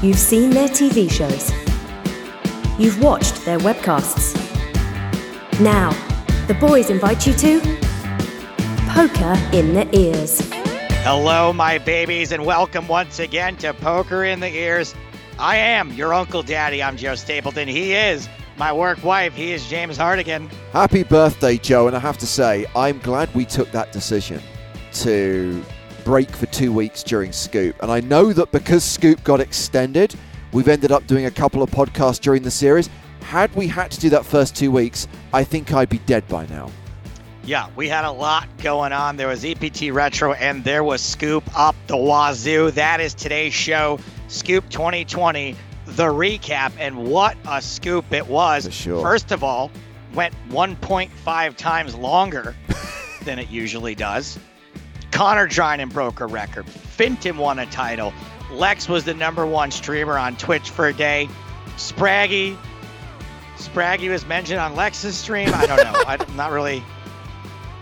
You've seen their TV shows. You've watched their webcasts. Now, the boys invite you to Poker in the Ears. Hello, my babies, and welcome once again to Poker in the Ears. I am your Uncle Daddy. I'm Joe Stapleton. He is my work wife. He is James Hartigan. Happy birthday, Joe. And I have to say, I'm glad we took that decision to break for two weeks during Scoop. And I know that because Scoop got extended, we've ended up doing a couple of podcasts during the series. Had we had to do that first two weeks, I think I'd be dead by now. Yeah, we had a lot going on. There was EPT Retro and there was Scoop up the wazoo. That is today's show, Scoop 2020, the recap. And what a scoop it was. For sure. First of all, went 1.5 times longer than it usually does. Conor Drinan broke a record. Fintan won a title. Lex was the number one streamer on Twitch for a day. Spraggy, Spraggy was mentioned on Lex's stream. I don't know. I'm not really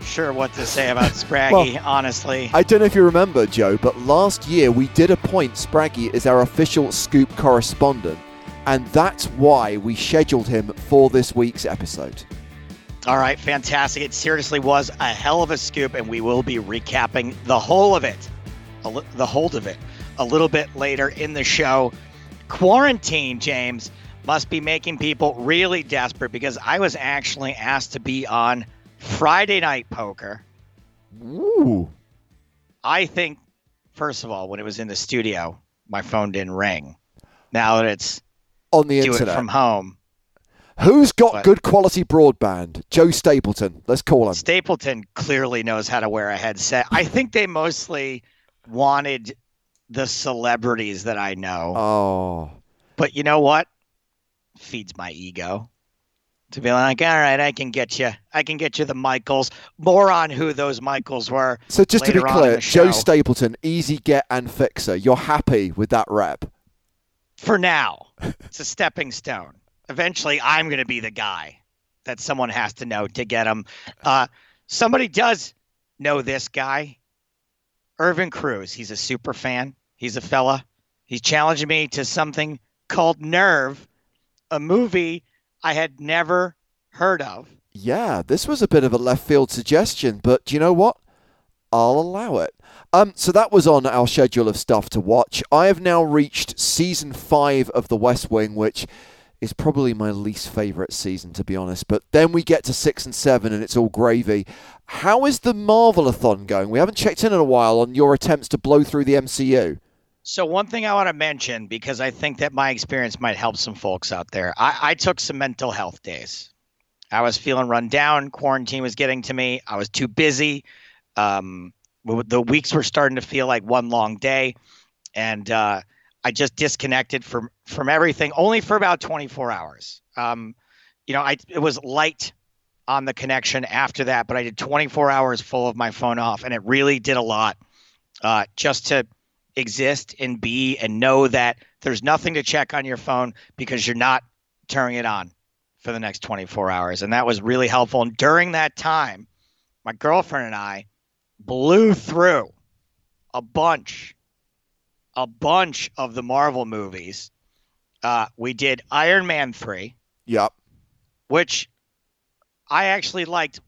sure what to say about Spraggy, Well, honestly. I don't know if you remember, Joe, but last year we did appoint Spraggy as our official Scoop correspondent. And that's why we scheduled him for this week's episode. All right, fantastic. It seriously was a hell of a scoop, and we will be recapping the whole of it, the whole of it, a little bit later in the show. Quarantine, James, must be making people really desperate because I was actually asked to be on Friday Night Poker. Ooh. I think, first of all, when it was in the studio, my phone didn't ring. Now that it's On the do internet. it from home, Who's got good quality broadband? Joe Stapleton. Let's call him. Stapleton clearly knows how to wear a headset. I think they mostly wanted the celebrities that I know. Oh. But you know what? Feeds my ego. To be like, all right, I can get you. I can get you the Michaels. More on who those Michaels were. So just to be later on in clear, Joe. Stapleton, easy get and fixer. You're happy with that rep? For now, it's a stepping stone. Eventually, I'm going to be the guy that someone has to know to get him. Uh, somebody does know this guy, Irvin Cruz. He's a super fan. He's a fella. He's challenging me to something called Nerve, a movie I had never heard of. Yeah, this was a bit of a left field suggestion, but you know what? I'll allow it. Um, so that was on our schedule of stuff to watch. I have now reached season five of The West Wing, which is probably my least favorite season, to be honest. But then we get to six and seven, and it's all gravy. How is the Marvelathon going? We haven't checked in in a while on your attempts to blow through the MCU. So one thing I want to mention because I think that my experience might help some folks out there. I, I took some mental health days. I was feeling run down. Quarantine was getting to me. I was too busy. Um, the weeks were starting to feel like one long day, and uh, I just disconnected from from everything. Only for about 24 hours. Um, you know, I it was light on the connection after that, but I did 24 hours full of my phone off, and it really did a lot uh, just to exist and be and know that there's nothing to check on your phone because you're not turning it on for the next 24 hours. And that was really helpful. And during that time, my girlfriend and I blew through a bunch, a bunch of the Marvel movies. Uh, we did Iron Man 3, Yep. which I actually liked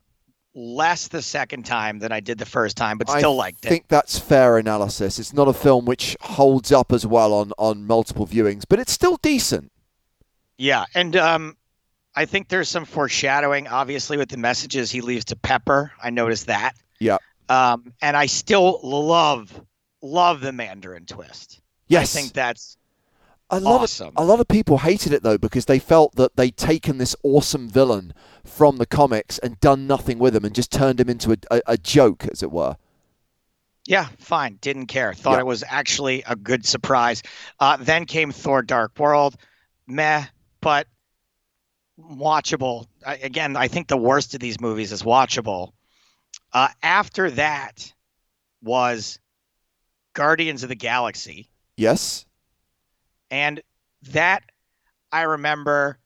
less the second time than I did the first time, but still I liked it. I think that's fair analysis. It's not a film which holds up as well on, on multiple viewings, but it's still decent. Yeah, and um, I think there's some foreshadowing, obviously, with the messages he leaves to Pepper. I noticed that. Yeah. Um, and I still love love the Mandarin twist. Yes. I think that's A lot Awesome. of a lot of people hated it though because they felt that they'd taken this awesome villain from the comics and done nothing with him and just turned him into a, a, a joke, as it were. yeah, fine. Didn't care. Thought Yeah. it was actually a good surprise. Uh, then came Thor: Dark World. Meh, but watchable. I, again, I think the worst of these movies is watchable. Uh, after that was Guardians of the Galaxy. Yes. And that I remember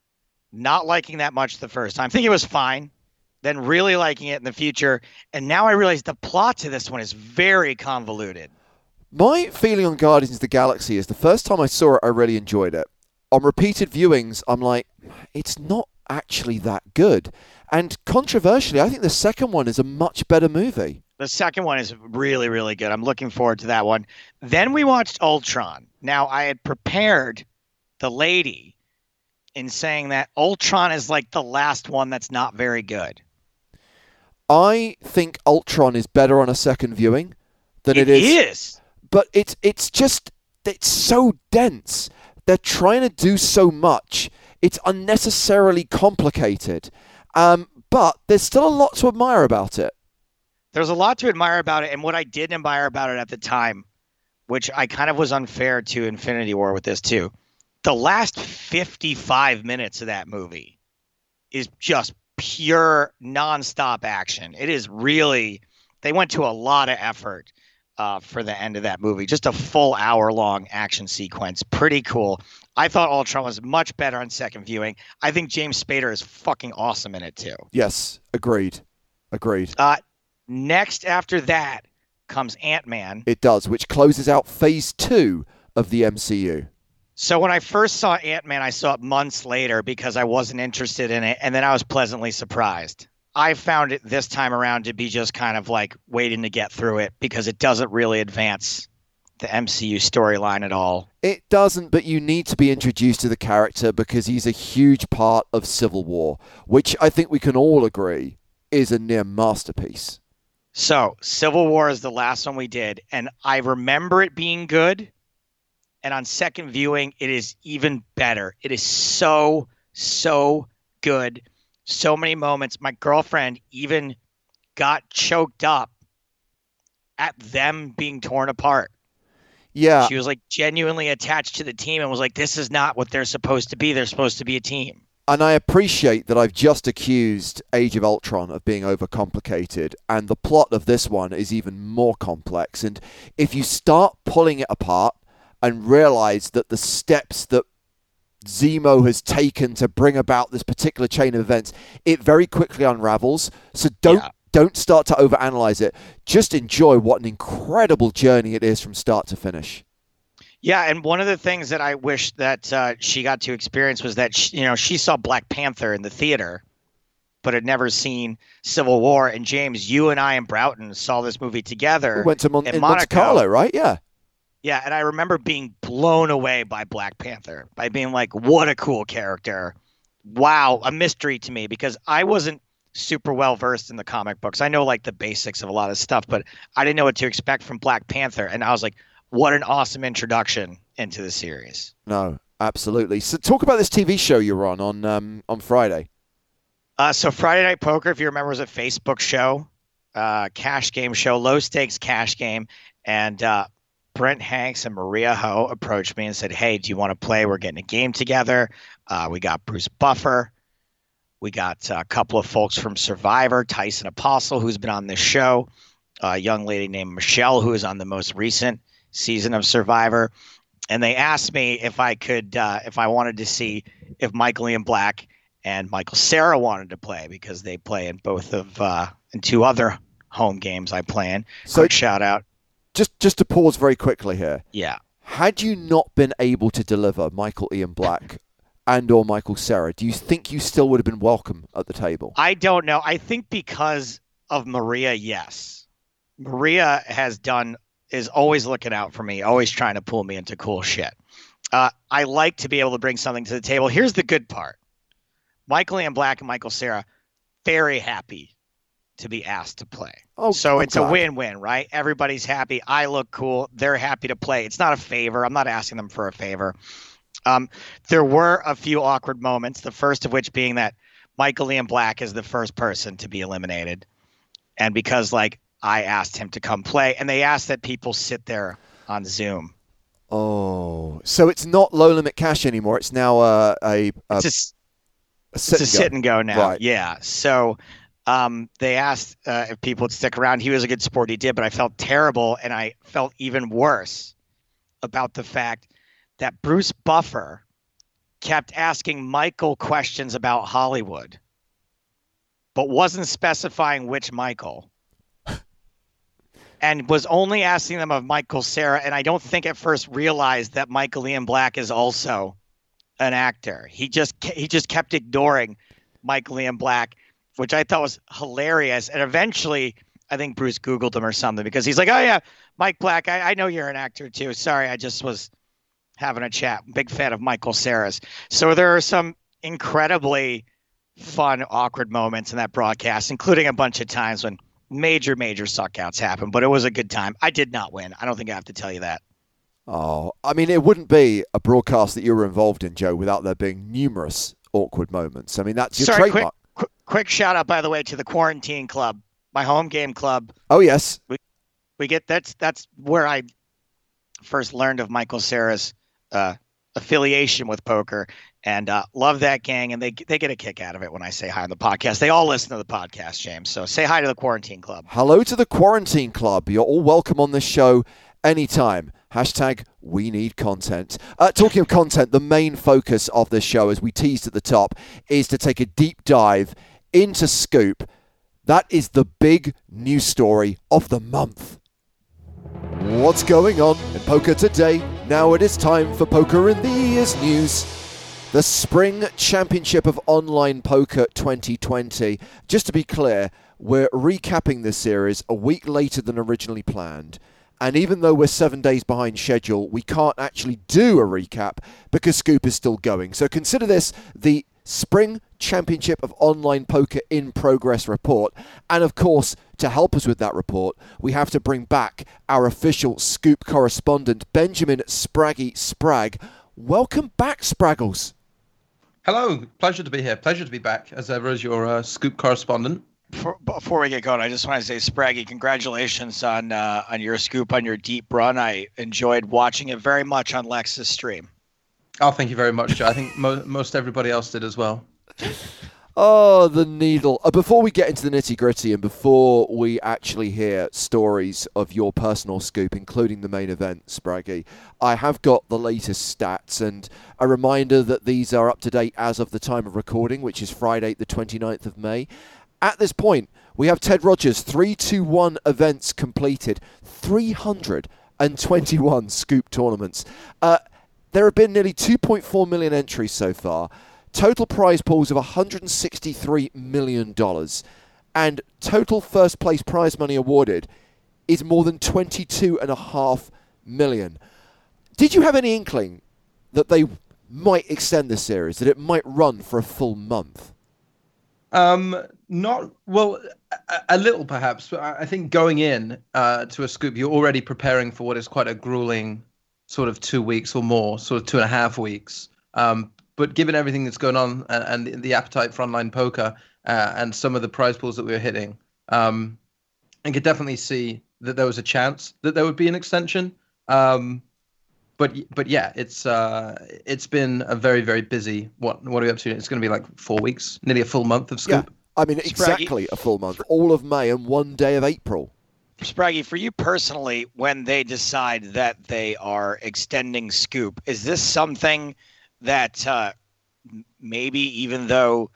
not liking that much the first time. I think it was fine. Then really liking it in the future. And now I realize the plot to this one is very convoluted. My feeling on Guardians of the Galaxy is the first time I saw it, I really enjoyed it. On repeated viewings, I'm like, it's not actually that good. And controversially, I think the second one is a much better movie. The second one is really, really good. I'm looking forward to that one. Then we watched Ultron. Now, I had prepared the lady in saying that Ultron is like the last one that's not very good. I think Ultron is better on a second viewing than it, it is. is. But it's it's just it's so dense. They're trying to do so much. It's unnecessarily complicated. Um, but there's still a lot to admire about it. There's a lot to admire about it, and what I did admire about it at the time, which I kind of was unfair to Infinity War with this too. The last 55 minutes of that movie is just pure nonstop action. It is really they went to a lot of effort uh, for the end of that movie. Just a full hour long action sequence. Pretty cool. I thought Ultron was much better on second viewing. I think James Spader is fucking awesome in it too. Yes, agreed. Agreed. Uh, next after that comes Ant Man. It does, which closes out phase two of the MCU. So when I first saw Ant Man, I saw it months later because I wasn't interested in it, and then I was pleasantly surprised. I found it this time around to be just kind of like waiting to get through it because it doesn't really advance the MCU storyline at all. It doesn't, but you need to be introduced to the character because he's a huge part of Civil War, which I think we can all agree is a near masterpiece. So, Civil War is the last one we did, and I remember it being good. And on second viewing, it is even better. It is so, so good so many moments. My girlfriend even got choked up at them being torn apart. Yeah. She was like genuinely attached to the team and was like, this is not what they're supposed to be. They're supposed to be a team. And I appreciate that I've just accused Age of Ultron of being overcomplicated, and the plot of this one is even more complex. And if you start pulling it apart and realize that the steps that Zemo has taken to bring about this particular chain of events, it very quickly unravels. So don't yeah. don't start to overanalyze it. Just enjoy what an incredible journey it is from start to finish. Yeah, and one of the things that I wish that uh, she got to experience was that she, you know she saw Black Panther in the theater, but had never seen Civil War. And James, you and I and Broughton saw this movie together. We went to Mon- in Monte Carlo, right? Yeah. Yeah, and I remember being blown away by Black Panther, by being like, what a cool character. Wow, a mystery to me because I wasn't super well versed in the comic books. I know like the basics of a lot of stuff, but I didn't know what to expect from Black Panther. And I was like, what an awesome introduction into the series. No, absolutely. So talk about this TV show you're on on um, on Friday. Uh, so Friday Night Poker, if you remember, was a Facebook show, uh, cash game show, low stakes cash game, and uh, Brent Hanks and Maria Ho approached me and said, Hey, do you want to play? We're getting a game together. Uh, we got Bruce Buffer. We got a couple of folks from Survivor, Tyson Apostol, who's been on this show, a young lady named Michelle, who is on the most recent season of Survivor. And they asked me if I could, uh, if I wanted to see if Michael Ian Black and Michael Cera wanted to play because they play in both of, uh, in two other home games I play in. So, Quick shout out just just to pause very quickly here. Yeah. Had you not been able to deliver Michael Ian Black and or Michael Cera, do you think you still would have been welcome at the table? I don't know. I think because of Maria, yes. Maria has done is always looking out for me, always trying to pull me into cool shit. Uh, I like to be able to bring something to the table. Here's the good part: Michael Ian Black and Michael Cera, very happy to be asked to play. Oh, so it's God. a win-win, right? Everybody's happy. I look cool. They're happy to play. It's not a favor. I'm not asking them for a favor. Um, there were a few awkward moments. The first of which being that Michael Ian Black is the first person to be eliminated, and because like I asked him to come play, and they asked that people sit there on Zoom. Oh, so it's not low limit cash anymore. It's now uh, a, a, it's a, a, sit, it's a sit and go now. Right. Yeah. So um, they asked uh, if people would stick around. He was a good sport. He did, but I felt terrible, and I felt even worse about the fact that Bruce Buffer kept asking Michael questions about Hollywood, but wasn't specifying which Michael. And was only asking them of Michael Cera. And I don't think at first realized that Michael Ian Black is also an actor. He just he just kept ignoring Michael Ian Black, which I thought was hilarious. And eventually, I think Bruce Googled him or something because he's like, "Oh yeah, Mike Black. I, I know you're an actor too. Sorry, I just was having a chat. Big fan of Michael Cera's. So there are some incredibly fun, awkward moments in that broadcast, including a bunch of times when major, major suckouts happened. But it was a good time. I did not win. I don't think I have to tell you that. Oh, I mean, it wouldn't be a broadcast that you were involved in, Joe, without there being numerous awkward moments. I mean, that's your Sorry, trademark. Quick, quick, quick shout out, by the way, to the Quarantine Club, my home game club. Oh yes, we, we get that's that's where I first learned of Michael Cera's uh, affiliation with poker, and uh, love that gang. And they they get a kick out of it when I say hi on the podcast. They all listen to the podcast, James. So say hi to the Quarantine Club. Hello to the Quarantine Club. You're all welcome on this show anytime. Hashtag we need content. Uh, talking of content, the main focus of this show, as we teased at the top, is to take a deep dive into Scoop. That is the big news story of the month. What's going on in poker today? Now it is time for Poker in the Ears news. The Spring Championship of Online Poker 2020. Just to be clear, we're recapping this series a week later than originally planned. And even though we're seven days behind schedule, we can't actually do a recap because Scoop is still going. So consider this the Spring Championship of Online Poker in Progress report. And of course, to help us with that report, we have to bring back our official Scoop correspondent, Benjamin Spraggy Spragg. Welcome back, Spraggles. Hello, pleasure to be here. Pleasure to be back as ever as your uh, Scoop correspondent. Before, before, we get going, I just want to say, Spraggy, congratulations on uh, on your scoop on your deep run. I enjoyed watching it very much on Lex's stream. Oh, thank you very much, Joe. I think mo- most everybody else did as well. Oh, the needle. Uh, before we get into the nitty gritty and before we actually hear stories of your personal scoop, including the main event, Spraggy, I have got the latest stats and a reminder that these are up to date as of the time of recording, which is Friday, the 29th of May. At this point, we have Ted Rogers, 321 events completed, 321 scoop tournaments. Uh, there have been nearly 2.4 million entries so far, total prize pools of $163 million, and total first place prize money awarded is more than 22.5 million. Did you have any inkling that they might extend the series, that it might run for a full month? Um, not well, a, a little perhaps. But I think going in uh, to a scoop, you're already preparing for what is quite a grueling sort of two weeks or more, sort of two and a half weeks. Um, but given everything that's going on and, and the appetite for online poker uh, and some of the prize pools that we were hitting, um, I could definitely see that there was a chance that there would be an extension. Um, but but yeah, it's uh, it's been a very very busy. What what are we up to? It's going to be like four weeks, nearly a full month of scoop. Yeah. I mean, exactly a full month, all of May and one day of April. Spraggy, for you personally, when they decide that they are extending Scoop, is this something that uh, maybe even though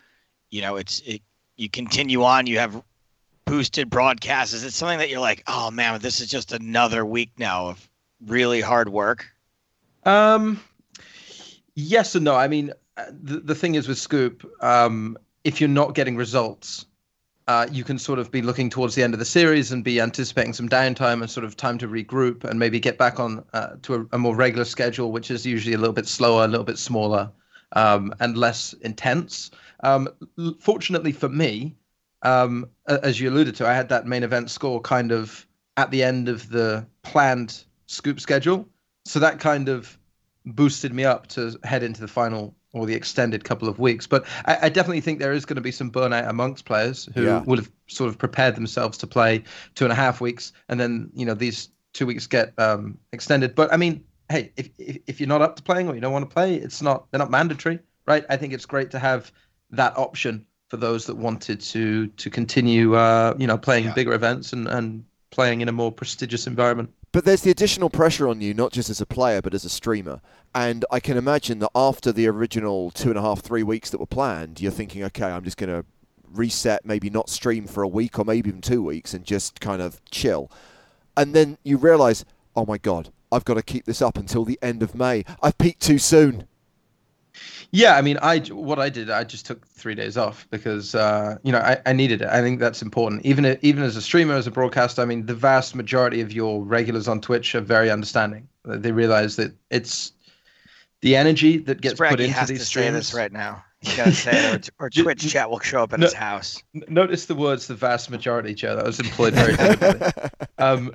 you know it's it, you continue on, you have boosted broadcasts, is it something that you're like, oh man, this is just another week now of really hard work? Um, yes and no. I mean, uh, the the thing is with Scoop, um, if you're not getting results, uh, you can sort of be looking towards the end of the series and be anticipating some downtime and sort of time to regroup and maybe get back on uh, to a, a, more regular schedule, which is usually a little bit slower, a little bit smaller, um, and less intense. Um, fortunately for me, um, as you alluded to, I had that main event score kind of at the end of the planned scoop schedule. So that kind of boosted me up to head into the final or the extended couple of weeks. But I, I definitely think there is going to be some burnout amongst players who yeah. will have sort of prepared themselves to play two and a half weeks, and then you know these two weeks get um, extended. But I mean, hey, if, if if you're not up to playing or you don't want to play, it's not they're not mandatory, right? I think it's great to have that option for those that wanted to to continue, uh, you know, playing yeah. bigger events and and playing in a more prestigious environment. But there's the additional pressure on you, not just as a player, but as a streamer. And I can imagine that after the original two and a half, three weeks that were planned, you're thinking, okay, I'm just going to reset, maybe not stream for a week or maybe even two weeks and just kind of chill. and then you realise, oh my god, I've got to keep this up until the end of May. I've peaked too soon. Yeah, I mean, I what I did, I just took three days off because uh, you know I, I needed it. I think that's important. Even even as a streamer, as a broadcaster, I mean, the vast majority of your regulars on Twitch are very understanding. They realize that it's the energy that gets Spraggy put into has these to streams. say this right now. You gotta say it, or, or Twitch chat will show up at No. his house. Notice the words "the vast majority," Joe. That was employed very deliberately. um,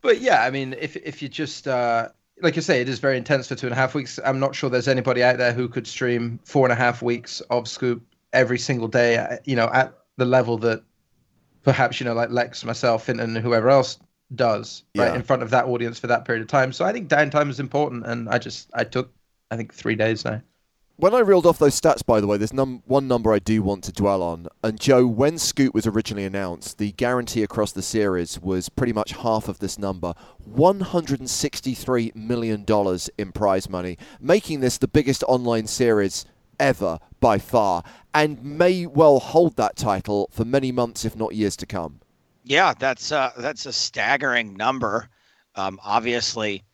but yeah, I mean, if if you just uh, like you say, it is very intense for two and a half weeks. I'm not sure there's anybody out there who could stream four and a half weeks of Scoop every single day. uh, You know, at the level that perhaps you know, like Lex, myself, and, and whoever else does, right, in front of that audience for that period of time. So I think downtime is important, and I just I took I think three days now. When I reeled off those stats, by the way, there's num- one number I do want to dwell on. And Joe, when Scoop was originally announced, the guarantee across the series was pretty much half of this number $163 million in prize money, making this the biggest online series ever by far, and may well hold that title for many months, if not years to come. Yeah, that's uh, that's a staggering number. Um, obviously,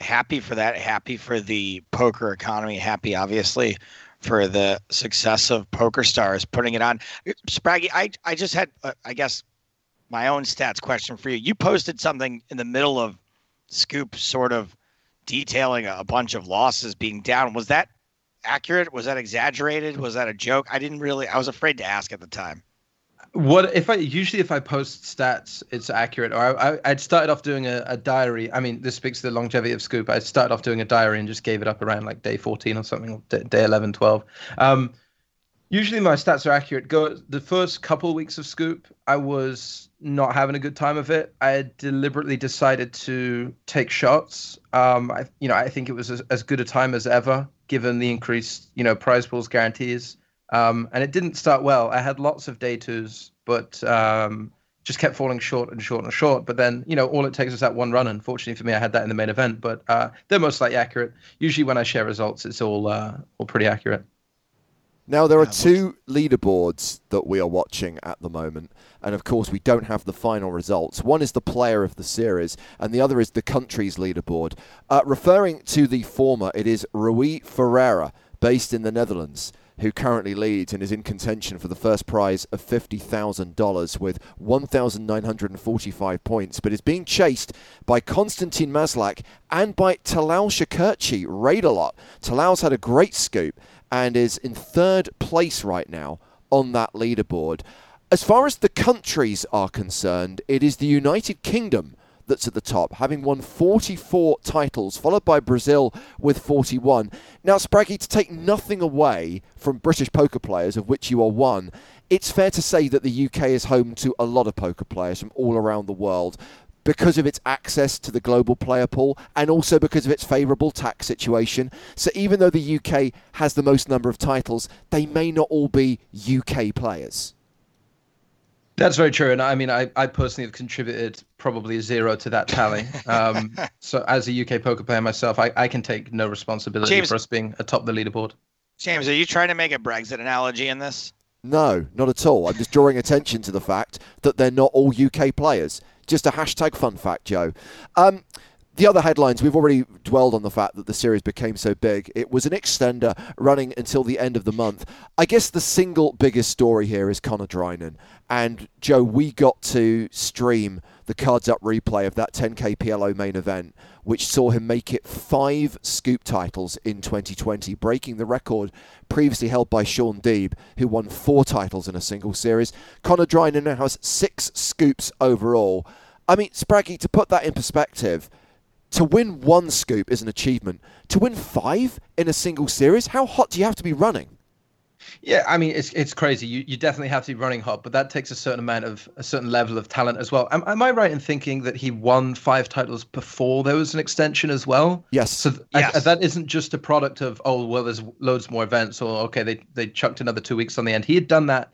happy for that. Happy for the poker economy. Happy, obviously, for the success of PokerStars putting it on. Spraggy, I I just had uh, I guess my own stats question for you. You posted something in the middle of Scoop, sort of detailing a bunch of losses being down. Was that accurate? Was that exaggerated? Was that a joke? I didn't really. I was afraid to ask at the time. What if I usually if I post stats, it's accurate. Or I, I I'd started off doing a, a diary. I mean, this speaks to the longevity of Scoop. I started off doing a diary and just gave it up around like day 14 or something, or day 11, 12. Um, usually my stats are accurate. Go the first couple weeks of Scoop, I was not having a good time of it. I deliberately decided to take shots. Um, I you know I think it was as, as good a time as ever given the increased you know prize pools guarantees. Um, and it didn't start well. I had lots of day twos, but um, just kept falling short and short and short. But then, you know, all it takes is that one run. Unfortunately for me, I had that in the main event. But uh, they're most likely accurate. Usually, when I share results, it's all uh, all pretty accurate. Now, there are two leaderboards that we are watching at the moment, and of course, we don't have the final results. One is the player of the series, and the other is the country's leaderboard. Uh, referring to the former, it is Rui Ferreira, based in the Netherlands, who currently leads and is in contention for the first prize of $50,000 with 1,945 points, but is being chased by Konstantin Maslak and by Talal Shakerchi. Raid a lot. Talal's had a great scoop and is in third place right now on that leaderboard. As far as the countries are concerned, it is the United Kingdom that's at the top, having won 44 titles, followed by Brazil with 41. Now, Spraggy, to take nothing away from British poker players, of which you are one, it's fair to say that the UK is home to a lot of poker players from all around the world because of its access to the global player pool and also because of its favourable tax situation. So even though the UK has the most number of titles, they may not all be UK players. That's very true. And I mean, I, I personally have contributed probably zero to that tally. Um, so as a UK poker player myself, I, I can take no responsibility James- for us being atop the leaderboard. James, are you trying to make a Brexit analogy in this? No, not at all. I'm just drawing attention to the fact that they're not all UK players. Just a hashtag fun fact, Joe. Um, the other headlines, we've already dwelled on the fact that the series became so big. It was an extender running until the end of the month. I guess the single biggest story here is Conor Drinan. And Joe, we got to stream the cards up replay of that 10k PLO main event, which saw him make it five scoop titles in 2020, breaking the record previously held by Shaun Deeb, who won four titles in a single series. Conor Drinan now has six scoops overall. I mean, Spraggy, to put that in perspective, to win one scoop is an achievement. To win five in a single series, how hot do you have to be running? Yeah, I mean it's it's crazy. You you definitely have to be running hot, but that takes a certain amount of a certain level of talent as well. Am, am I right in thinking that he won five titles before there was an extension as well? Yes. So th- Yes. I- that isn't just a product of oh well, there's loads more events, or okay, they they chucked another two weeks on the end. He had done that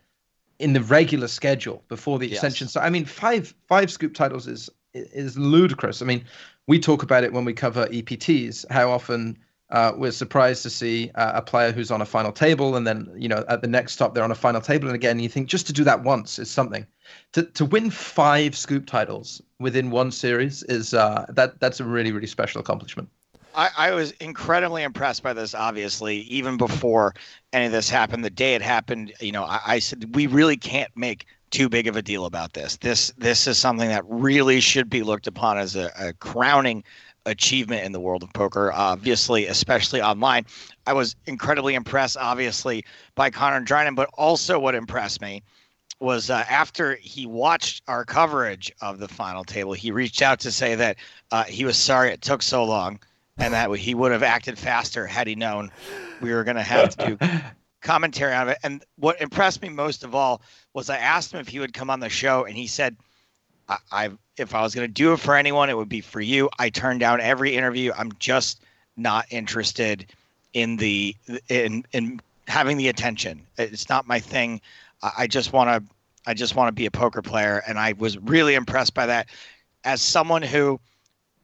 in the regular schedule before the Yes. extension. So I mean, five five scoop titles is is ludicrous. I mean, we talk about it when we cover EPTs. How often Uh, we're surprised to see uh, a player who's on a final table, and then you know at the next stop they're on a final table, and again you think just to do that once is something. To to win five scoop titles within one series is uh, that that's a really really special accomplishment. I, I, was incredibly impressed by this. Obviously, even before any of this happened, the day it happened, you know, I, I said we really can't make too big of a deal about this. This this is something that really should be looked upon as a, a crowning achievement in the world of poker. Obviously, especially online, I was incredibly impressed. Obviously, by Conor Drinan, but also what impressed me was uh, after he watched our coverage of the final table, he reached out to say that uh, he was sorry it took so long and that he would have acted faster had he known we were going to have to do commentary on it. And what impressed me most of all was I asked him if he would come on the show, and he said, I, I if I was going to do it for anyone, it would be for you. I turned down every interview. I'm just not interested in the in in having the attention. It's not my thing. I just want to I just want to be a poker player, and I was really impressed by that. As someone who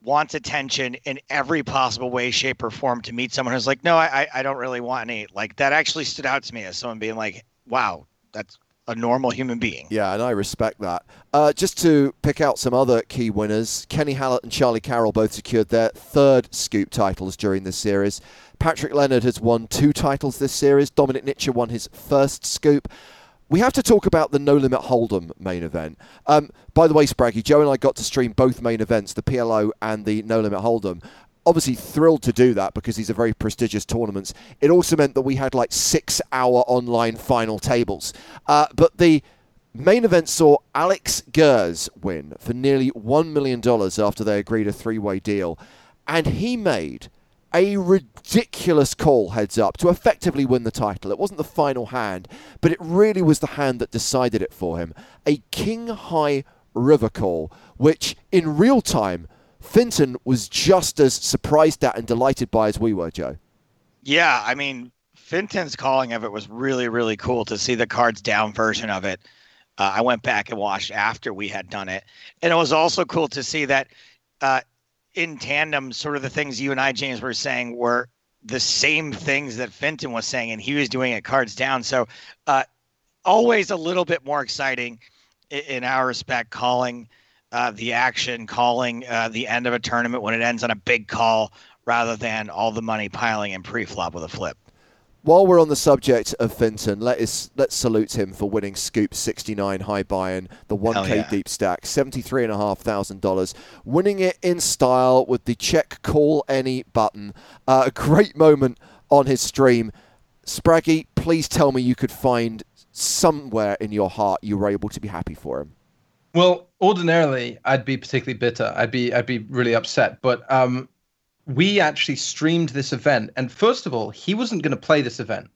wants attention in every possible way, shape, or form to meet someone who's like, no, I, I don't really want any. Like that actually stood out to me as someone being like, wow, that's a normal human being. Yeah, and I respect that. Uh, just to pick out some other key winners, Kenny Hallaert and Charlie Carroll both secured their third scoop titles during this series. Patrick Leonard has won two titles this series. Dominik Nitsche won his first scoop we have to talk about the No Limit Hold'em main event. Um, by the way, Spraggy, Joe and I got to stream both main events, the PLO and the No Limit Hold'em. Obviously, thrilled to do that because these are very prestigious tournaments. It also meant that we had like six hour online final tables. Uh, but the main event saw Alex Gers win for nearly $1 million after they agreed a three way deal. And he made a ridiculous call heads up to effectively win the title. It wasn't the final hand, but it really was the hand that decided it for him. A king high river call, which in real time, Fintan was just as surprised at and delighted by as we were, Joe. Yeah, I mean, Fintan's calling of it was really, really cool to see the cards down version of it. Uh, I went back and watched after we had done it. And it was also cool to see that uh, in tandem, sort of the things you and I, James, were saying were the same things that Fintan was saying, and he was doing it cards down. So, uh, always a little bit more exciting in, in our respect, calling uh, the action, calling uh, the end of a tournament when it ends on a big call rather than all the money piling in pre-flop with a flip. While we're on the subject of Fintan, let us let's salute him for winning Scoop 69 High Buy-in, the 1K yeah. deep stack, seventy-three and a half thousand dollars, winning it in style with the check call any button. Uh, a great moment on his stream. Spraggy, please tell me you could find somewhere in your heart you were able to be happy for him. Well, ordinarily I'd be particularly bitter. I'd be I'd be really upset. But um, we actually streamed this event. And first of all, he wasn't going to play this event.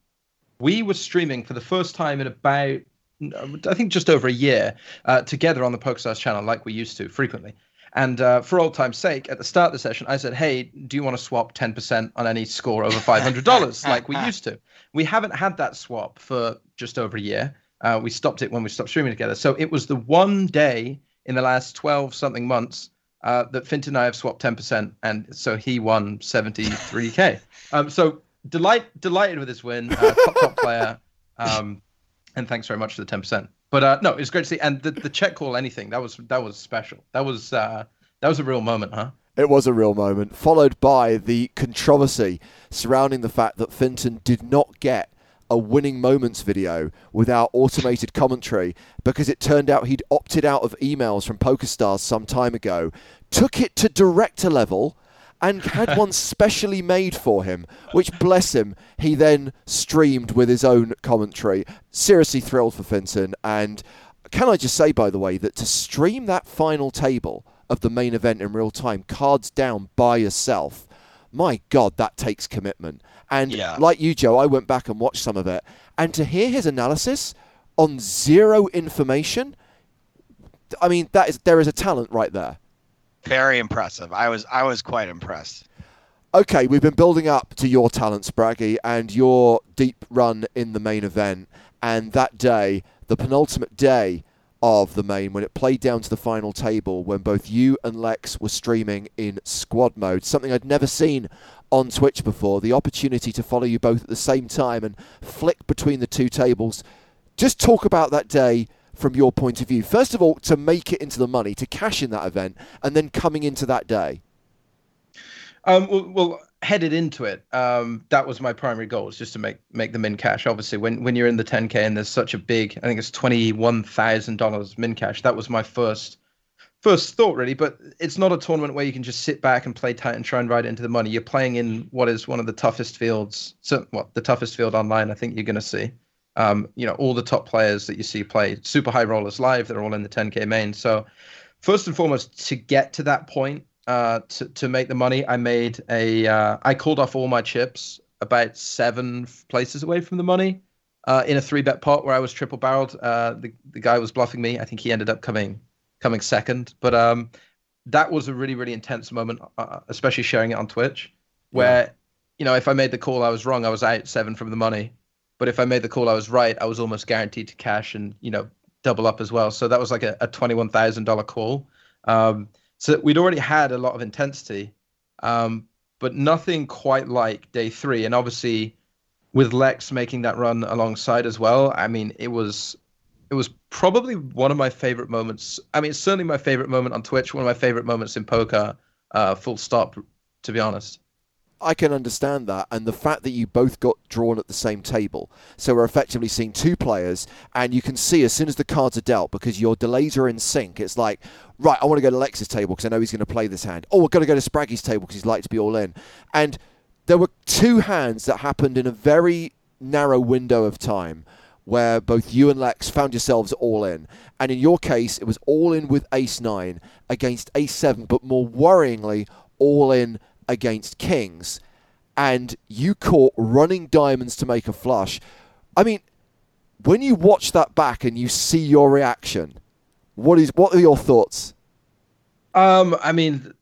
We were streaming for the first time in about, I think, just over a year uh, together on the PokerStars channel, like we used to frequently. And uh, for old time's sake, at the start of the session, I said, "Hey, do you want to swap 10% on any score over $500 like we used to?" We haven't had that swap for just over a year. Uh, we stopped it when we stopped streaming together. So it was the one day in the last 12 something months uh, that Fintan and I have swapped 10%, and so he won 73k. um, so delight, delighted with his win, uh, top top player, um, and thanks very much for the 10%. But uh, no, it was great to see, and the, the check call anything that was that was special. That was uh, that was a real moment, huh? It was a real moment, followed by the controversy surrounding the fact that Fintan did not get a winning moments video without automated commentary because it turned out he'd opted out of emails from PokerStars some time ago, took it to director level, and had one specially made for him, which, bless him, he then streamed with his own commentary. Seriously thrilled for Fintan. And can I just say, by the way, that to stream that final table of the main event in real time, cards down by yourself, my God, that takes commitment. And yeah. like you, Joe, I went back and watched some of it. And to hear his analysis on zero information, I mean, that is there is a talent right there. Very impressive. I was I was quite impressed. Okay, we've been building up to your talent, Spraggy, and your deep run in the main event. And that day, the penultimate day of the main when it played down to the final table when both you and Lex were streaming in squad mode, something I'd never seen on Twitch before. The opportunity to follow you both at the same time and flick between the two tables. Just talk about that day from your point of view. First of all, to make it into the money, to cash in that event, and then coming into that day. Um, well, well, headed into it, um, that was my primary goal, is just to make make the min cash. Obviously, when when you're in the 10k and there's such a big, I think it's twenty one thousand dollars min cash. That was my first first thought, really. But it's not a tournament where you can just sit back and play tight and try and ride into the money. You're playing in what is one of the toughest fields, so what the toughest field online. I think you're going to see. Um, you know, all the top players that you see play super high rollers live. They're all in the 10k main. So first and foremost, to get to that point uh, to to make the money, I made a uh, I called off all my chips about seven places away from the money uh, in a three bet pot where I was triple barreled. Uh, the the guy was bluffing me. I think he ended up coming coming second, but um, that was a really really intense moment, uh, especially sharing it on Twitch, where yeah. you know if I made the call I was wrong, I was out seven from the money, but if I made the call I was right, I was almost guaranteed to cash and you know double up as well. So that was like a, a twenty one thousand dollar call. Um, so we'd already had a lot of intensity, um, but nothing quite like day three. And obviously, with Lex making that run alongside as well, I mean, it was it was probably one of my favorite moments. I mean, it's certainly my favorite moment on Twitch. One of my favorite moments in poker. Uh, full stop. To be honest. I can understand that, and the fact that you both got drawn at the same table. So we're effectively seeing two players, and you can see as soon as the cards are dealt, because your delays are in sync, it's like, right, I want to go to Lex's table because I know he's going to play this hand. Oh, we're going to go to Spraggy's table because he's like to be all in. And there were two hands that happened in a very narrow window of time where both you and Lex found yourselves all in. And in your case, it was all in with ace 9 against ace 7, but more worryingly, all in against kings, and you caught running diamonds to make a flush. I mean, when you watch that back and you see your reaction, what is what are your thoughts? Um, I mean,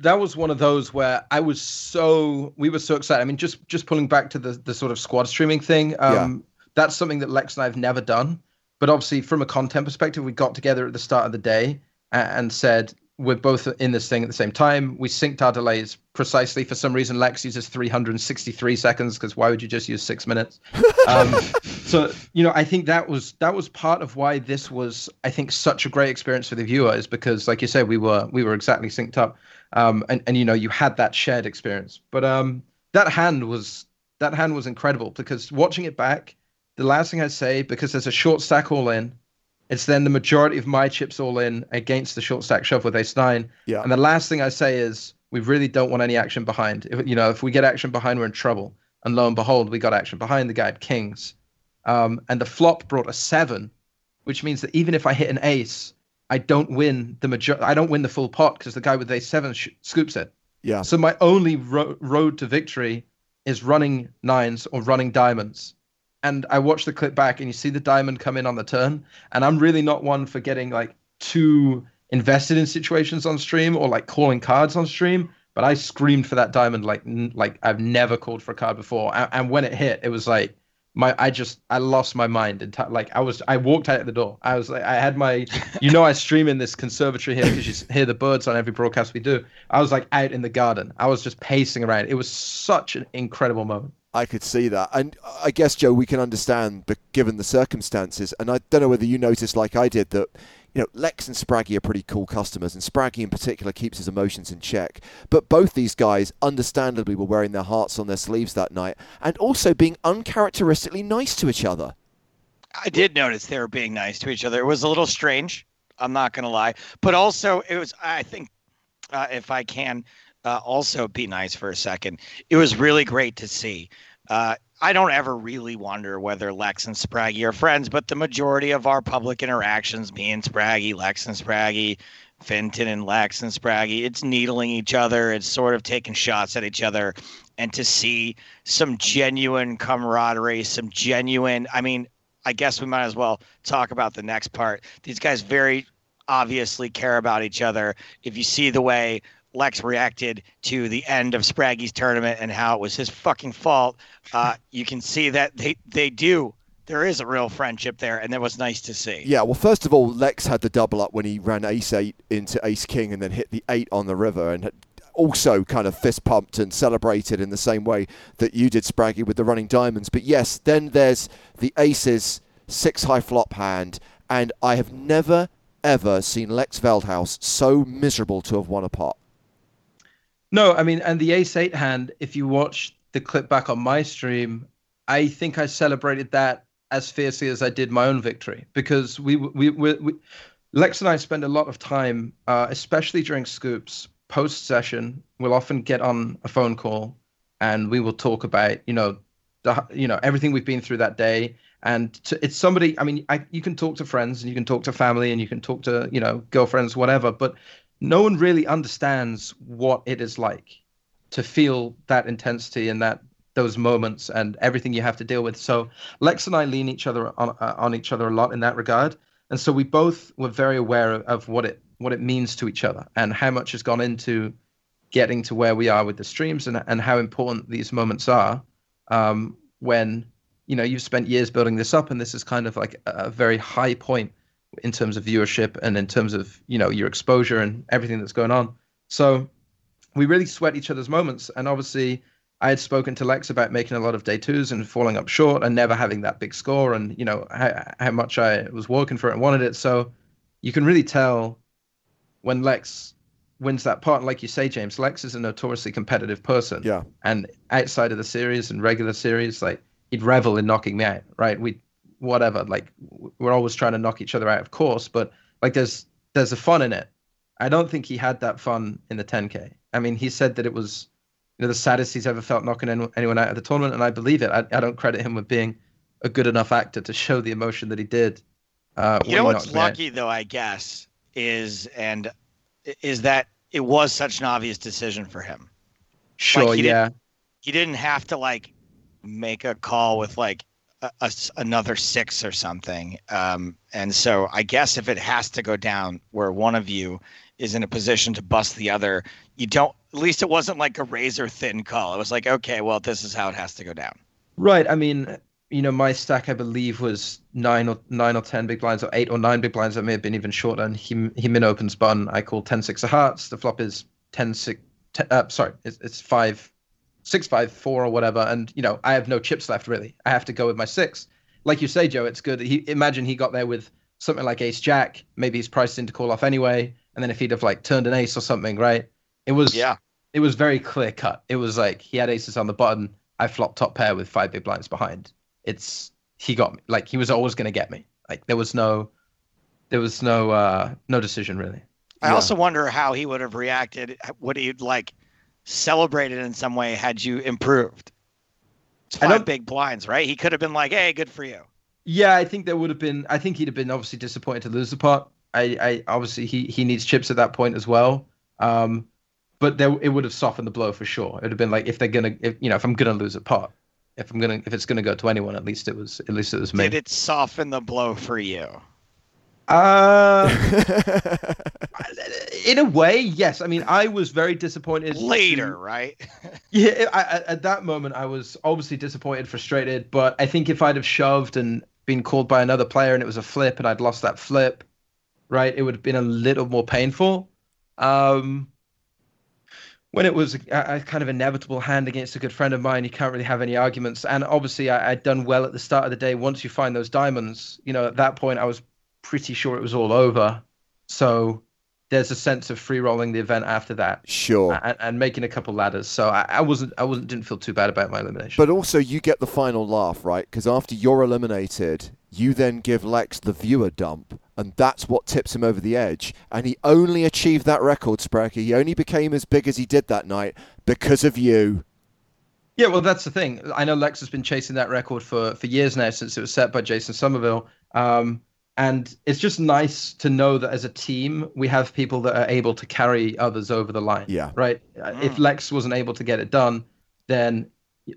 that was one of those where I was so we were so excited. I mean, just just pulling back to the the sort of squad streaming thing. Um, yeah. that's something that Lex and I have never done. But obviously, from a content perspective, we got together at the start of the day and said, we're both in this thing at the same time. We synced our delays precisely. For some reason, Lex uses 363 seconds because why would you just use six minutes? Um, so you know, I think that was that was part of why this was, I think, such a great experience for the viewer is because, like you said, we were we were exactly synced up, um, and and you know, you had that shared experience. But um, that hand was that hand was incredible because watching it back, the last thing I'd say because there's a short stack all in it's then the majority of my chips all in against the short stack shove with ace nine. Yeah. And the last thing I say is we really don't want any action behind. If you know, if we get action behind, we're in trouble. And lo and behold, we got action behind the guy at kings. Um, and the flop brought a seven, which means that even if I hit an ace, I don't win the major. I don't win the full pot because the guy with ace seven sh- scoops it. Yeah. So my only ro- road to victory is running nines or running diamonds and I watch the clip back and you see the diamond come in on the turn. And I'm really not one for getting like too invested in situations on stream or like calling cards on stream. But I screamed for that diamond like like I've never called for a card before. And, and when it hit, it was like my I just I lost my mind and like I was I walked out the door. I was like I had my you know I stream in this conservatory here because you hear the birds on every broadcast we do. I was like out in the garden. I was just pacing around. It was such an incredible moment. I could see that. And I guess, Joe, we can understand, but given the circumstances, and I don't know whether you noticed, like I did, that you know Lex and Spraggy are pretty cool customers, and Spraggy in particular keeps his emotions in check. But both these guys, understandably, were wearing their hearts on their sleeves that night, and also being uncharacteristically nice to each other. I did notice they were being nice to each other. It was a little strange. I'm not going to lie, but also it was. I think, uh, if I can, uh, also be nice for a second. It was really great to see. Uh, I don't ever really wonder whether Lex and Spraggy are friends, but the majority of our public interactions, me and Spraggy, Lex and Spraggy, Fintan and Lex and Spraggy, it's needling each other. It's sort of taking shots at each other. And to see some genuine camaraderie, some genuine, I mean, I guess we might as well talk about the next part. These guys very obviously care about each other. If you see the way Lex reacted to the end of Spraggy's tournament and how it was his fucking fault, uh, you can see that they, they do there is a real friendship there, and that was nice to see. Yeah, well, first of all, Lex had the double up when he ran ace eight into ace king and then hit the eight on the river, and also kind of fist pumped and celebrated in the same way that you did, Spraggy, with the running diamonds. But yes, then there's the aces six high flop hand, and I have never ever seen Lex Veldhuis so miserable to have won a pot. No, I mean, and the ace eight hand, if you watch the clip back on my stream, I think I celebrated that as fiercely as I did my own victory because we we, we, we Lex and I spend a lot of time, uh, especially during scoops post session. We'll often get on a phone call and we will talk about you know the you know everything we've been through that day and to, it's somebody i mean I, you can talk to friends and you can talk to family and you can talk to you know girlfriends whatever but no one really understands what it is like to feel that intensity and that those moments and everything you have to deal with. So lex and i lean each other on, uh, on each other a lot in that regard. And so we both were very aware of, of what it what it means to each other and how much has gone into getting to where we are with the streams and, and how important these moments are um, when you know you've spent years building this up and this is kind of like a very high point in terms of viewership and in terms of you know your exposure and everything that's going on. So we really sweat each other's moments. And obviously i had spoken to lex about making a lot of day twos and falling up short and never having that big score and you know how, how much i was working for it and wanted it. So you can really tell when lex wins that part. Like you say james lex is a notoriously competitive person. Yeah. and outside of the series and regular series like he'd revel in knocking me out, right? We whatever, like we're always trying to knock each other out, of course, but like there's there's a fun in it. I don't think he had that fun in the 10k. I mean, he said that it was you know the saddest he's ever felt knocking anyone out of the tournament, and I believe it. I, I don't credit him with being a good enough actor to show the emotion that he did. Uh, you know what's lucky though, I guess, is and is that it was such an obvious decision for him. Sure, like, he yeah. Didn't, he didn't have to like make a call with like a, another six or something. Um, and so I guess if it has to go down where one of you is in a position to bust the other, you don't. At least it wasn't like a razor thin call. It was like, okay, well, this is how it has to go down. Right. I mean, you know, my stack I believe was nine or nine or ten big blinds, or eight or nine big blinds. That may have been even shorter. And he he min opens button. I call ten six of hearts. The flop is 10 6. Ten, uh, sorry, it's, it's five six five four or whatever, and you know I have no chips left really. I have to go with my six. Like you say, Joe, it's good. He imagine he got there with something like Ace Jack. Maybe he's priced in to call off anyway, and then if he'd have like turned an ace or something, right? It was yeah. It was very clear cut. It was like he had aces on the button. I flopped top pair with five big blinds behind. It's he got me. Like he was always going to get me. Like there was no, there was no uh no decision really. I yeah. also wonder how he would have reacted. Would he like celebrated in some way had you improved. It's five big blinds, right? He could have been like, "Hey, good for you." Yeah, I think that would have been. I think he'd have been obviously disappointed to lose the pot. I, I obviously he he needs chips at that point as well. Um, but there it would have softened the blow for sure. It would have been like if they're gonna, if you know, if I'm gonna lose a pot, if I'm gonna, if it's gonna go to anyone, at least it was, at least it was me. Did it soften the blow for you? Uh, in a way, yes. I mean, I was very disappointed. Later, right? yeah, I, at that moment, I was obviously disappointed, frustrated. But I think if I'd have shoved and been called by another player and it was a flip and I'd lost that flip, right, it would have been a little more painful. Um, when it was a, a, kind of inevitable hand against a good friend of mine, you can't really have any arguments. And obviously, I, had done well at the start of the day. Once you find those diamonds, you know, at that point, I was pretty sure it was all over. So there's a sense of free rolling the event after that. Sure. And, and making a couple ladders. So I, I, wasn't I wasn't didn't feel too bad about my elimination. But also you get the final laugh, right? Because after you're eliminated, you then give Lex the viewer dump, and that's what tips him over the edge. And he only achieved that record, Sprecher. He only became as big as he did that night because of you. Yeah, well, that's the thing. I know Lex has been chasing that record for, for years now since it was set by Jason Somerville. Um, and it's just nice to know that as a team we have people that are able to carry others over the line yeah. right? Mm. if lex wasn't able to get it done then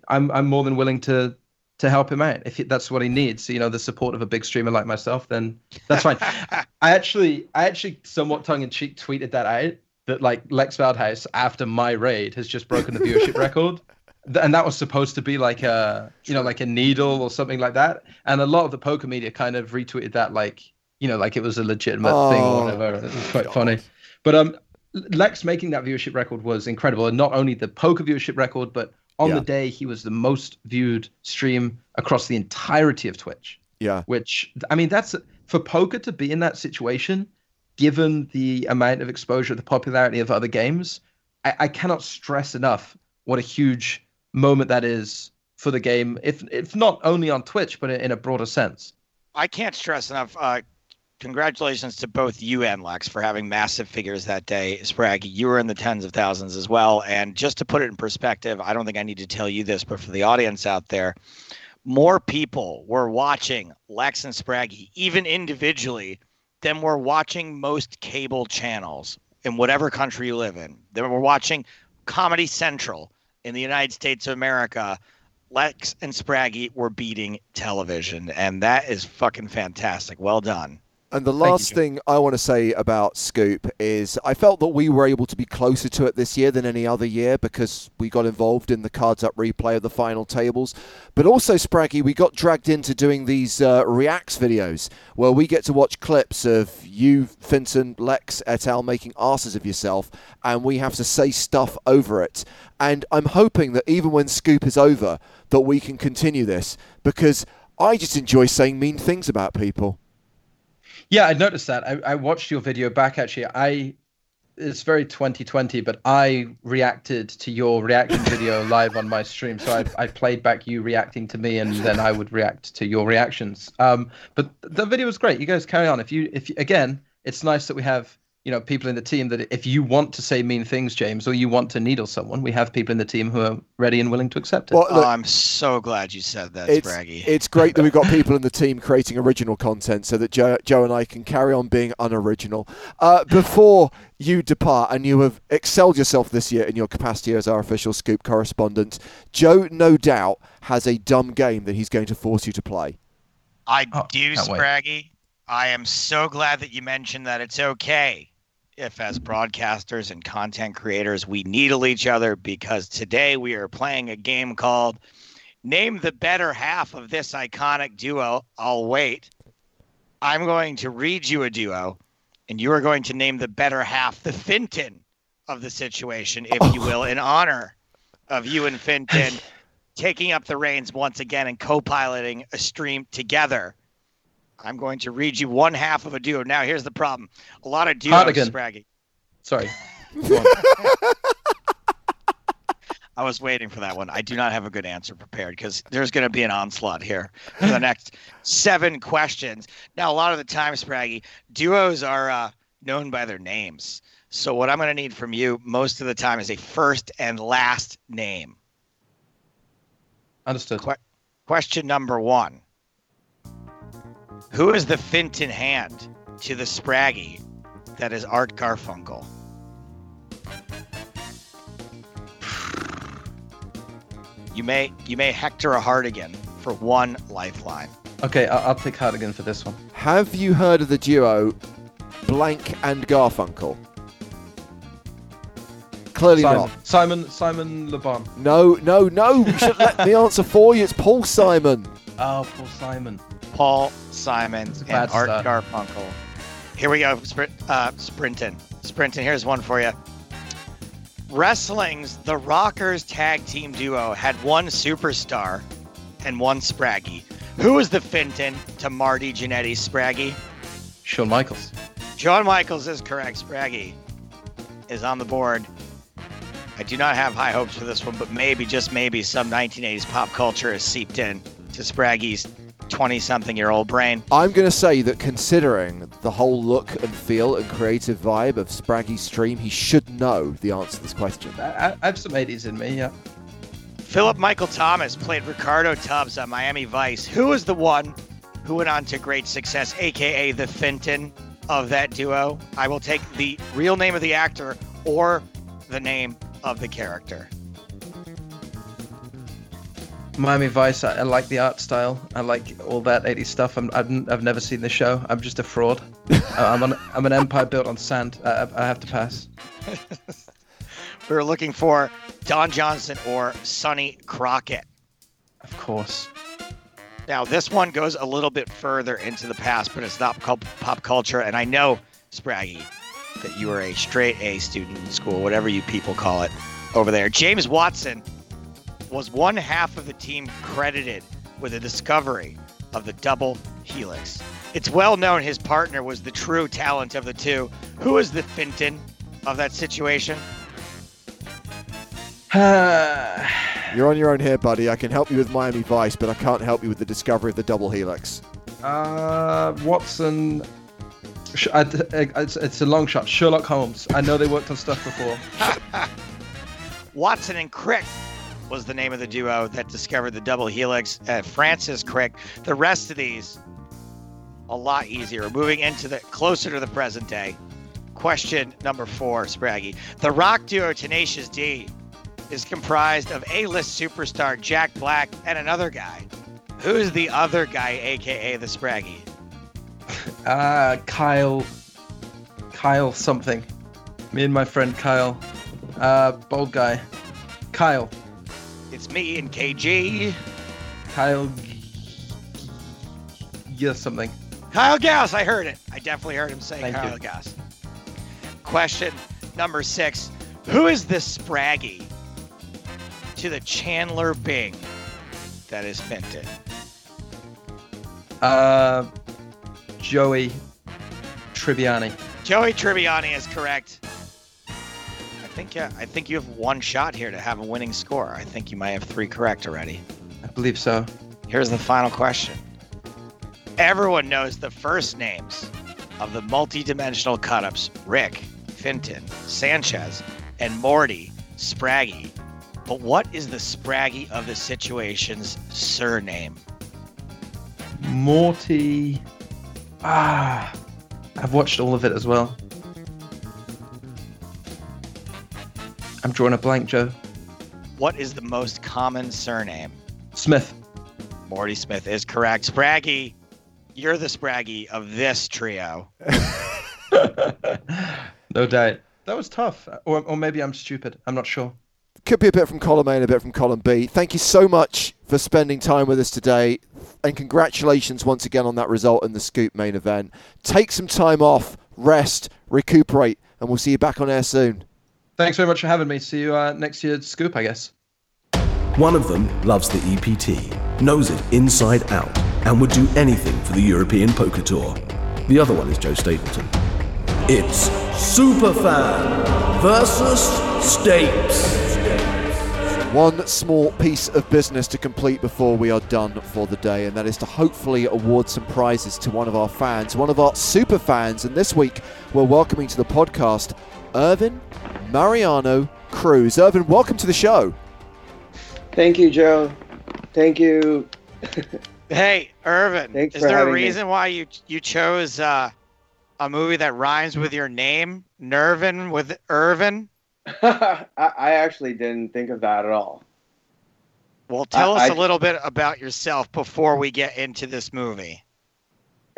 i'm i'm more than willing to to help him out. If that's what he needs you know the support of a big streamer like myself then that's fine. I actually i actually somewhat tongue-in-cheek tweeted that out that like lex veldhuis after my raid has just broken the viewership record. th- and that was supposed to be like a you know like a needle or something like that. And a lot of the poker media kind of retweeted that like you know like it was a legitimate thing Oh, or whatever. It was quite funny. But um, Lex making that viewership record was incredible, and not only the poker viewership record, but on Yeah. the day he was the most viewed stream across the entirety of Twitch. Yeah. Which I mean, that's for poker to be in that situation, given the amount of exposure, the popularity of other games. I, I cannot stress enough what a huge moment that is for the game. If if not only on Twitch, but in a broader sense. I can't stress enough. Uh, congratulations to both you and Lex for having massive figures that day. Spraggy, you were in the tens of thousands as well. And just to put it in perspective, I don't think I need to tell you this, but for the audience out there, more people were watching Lex and Spraggy, even individually, than were watching most cable channels in whatever country you live in. They were watching Comedy Central in the United States of America. Lex and Spraggy were beating television, and that is fucking fantastic. Well done. And the last Joe. thing I want to say about Scoop is I felt that we were able to be closer to it this year than any other year because we got involved in the cards up replay of the final tables. But also, Spraggy, we got dragged into doing these uh, reacts videos where we get to watch clips of you, Fintan, Lex, et al. making asses of yourself, and we have to say stuff over it. And I'm hoping that even when Scoop is over, that we can continue this because I just enjoy saying mean things about people. Yeah, I noticed that. I, I watched your video back actually. I it's very 2020, but I reacted to your reaction video live on my stream. So I, I played back you reacting to me, and then I would react to your reactions. Um, but the video was great. You guys carry on. If you, if you, again, it's nice that we have you know people in the team that if you want to say mean things, James, or you want to needle someone, we have people in the team who are ready and willing to accept it. Well, Oh, I'm so glad you said that, it's, Spraggy. it's great that we've got people in the team creating original content so that Joe, Joe and I can carry on being unoriginal. Uh, before you depart, and you have excelled yourself this year in your capacity as our official Scoop correspondent, Joe no doubt has a dumb game that he's going to force you to play. I Oh, do, can't wait. I am so glad that you mentioned that it's okay if, as broadcasters and content creators, we needle each other because today we are playing a game called Name the Better Half of This Iconic Duo. I'll wait. I'm going to read you a duo, and you are going to name the better half, the Fintan of the situation, if you oh. will, in honor of you and Fintan taking up the reins once again and co-piloting a stream together. I'm going to read you one half of a duo. Now, here's the problem: a lot of duos, Hartigan. Spraggy. Sorry. I was waiting for that one. I do not have a good answer prepared because there's going to be an onslaught here for the next seven questions. Now, a lot of the time, Spraggy, duos are uh, known by their names. So, what I'm going to need from you most of the time is a first and last name. Understood. Que- question number one Who is the Fintan hand to the Spraggy that is Art Garfunkel? You may you may hector a Hartigan for one lifeline. Okay, I'll, I'll take Hartigan for this one. Have you heard of the duo Blank and Garfunkel? Clearly Simon, not. Simon, Simon Le Bon. No, no, no. You should let me answer for you. It's Paul Simon. Oh, poor Simon. Paul Simon and Art start. Garfunkel. Here we go, Sprint, uh, Sprintin. Sprintin, here's one for you. Wrestling's The Rockers tag team duo had one superstar and one Spraggy. Who is the Fintan to Marty Jannetty's Spraggy? Shawn Michaels. Shawn Michaels is correct. Spraggy is on the board. I do not have high hopes for this one, but maybe, just maybe, some 1980s pop culture has seeped in to Spraggy's 20 something year old brain. I'm going to say that considering the whole look and feel and creative vibe of Spraggy's stream, he should know the answer to this question. I, I, I have some 80s in me, yeah. Philip Michael Thomas played Ricardo Tubbs on Miami Vice. Who was the one who went on to great success, aka the Fintan of that duo? I will take the real name of the actor or the name of the character. Miami Vice, I, I like the art style. I like all that 80s stuff. I'm, I've, n- I've never seen the show. I'm just a fraud. Uh, I'm, an, I'm an empire built on sand. I, I I have to pass. We were looking for Don Johnson or Sonny Crockett. Of course. Now, this one goes a little bit further into the past, but it's not pop, pop culture. And I know, Spraggy, that you were a straight A student in school, whatever you people call it over there. James Watson was one half of the team credited with the discovery of the double helix. It's well known his partner was the true talent of the two. Who is the Fintan of that situation? You're on your own here, buddy. I can help you with Miami Vice, but I can't help you with the discovery of the double helix. Uh, Watson. Sh- I, I- it's, it's a long shot. Sherlock Holmes. I know they worked on stuff before. Watson and Crick was the name of the duo that discovered the double helix. Uh, Francis Crick. The rest of these, a lot easier. Moving into the closer to the present day. Question number four, Spraggy. The rock duo Tenacious D is comprised of A-list superstar Jack Black and another guy. Who's the other guy, aka the Spraggy? Uh, Kyle. Kyle something. Me and my friend Kyle. Uh, bald guy. Kyle. It's me and KG. Kyle. Yes, something. Kyle Gass, I heard it. I definitely heard him say Thank Kyle you. Gass. Question number six Who is this Spraggy to the Chandler Bing that is Fintan? Uh, Joey Tribbiani. Joey Tribbiani is correct. I think yeah, I think you have one shot here to have a winning score. I think you might have three correct already. I believe so. Here's the final question. Everyone knows the first names of the multi-dimensional cut-ups Rick, Fintan, Sanchez, and Morty Spraggy. But what is the Spraggy of the situation's surname? Morty. Ah, I've watched all of it as well. I'm drawing a blank, Joe. What is the most common surname? Smith. Morty Smith is correct. Spraggy, you're the Spraggy of this trio. no doubt. That was tough. Or, or maybe I'm stupid. I'm not sure. Could be a bit from column A and a bit from column B. Thank you so much for spending time with us today. And congratulations once again on that result in the Scoop main event. Take some time off, rest, recuperate, and we'll see you back on air soon. Thanks very much for having me. See you uh, next year's scoop, I guess. One of them loves the EPT, knows it inside out, and would do anything for the European Poker Tour. The other one is Joe Stapleton. It's Superfan versus Stapes. One small piece of business to complete before we are done for the day, and that is to hopefully award some prizes to one of our fans, one of our super fans. And this week, we're welcoming to the podcast Irvin Mariano Cruz. Irvin, welcome to the show. Thank you, Joe. Thank you. Hey, Irvin, Thanks is there a having me. reason why you you chose uh, a movie that rhymes with your name, Nervin with Irvin? I, I actually didn't think of that at all. Well, tell I- us a I- little bit about yourself before we get into this movie.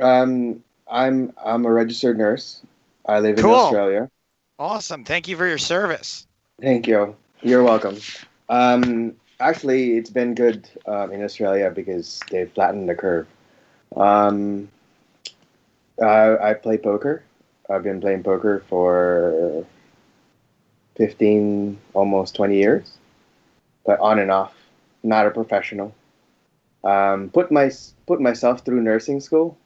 Um, I'm I'm a registered nurse. I live in Cool. Australia. Awesome. Thank you for your service. Thank you. You're welcome. Um, actually, it's been good um, in Australia because they've flattened the curve. Um, I, I play poker. I've been playing poker for 15, almost 20 years, but on and off. Not a professional. Um, put my put myself through nursing school,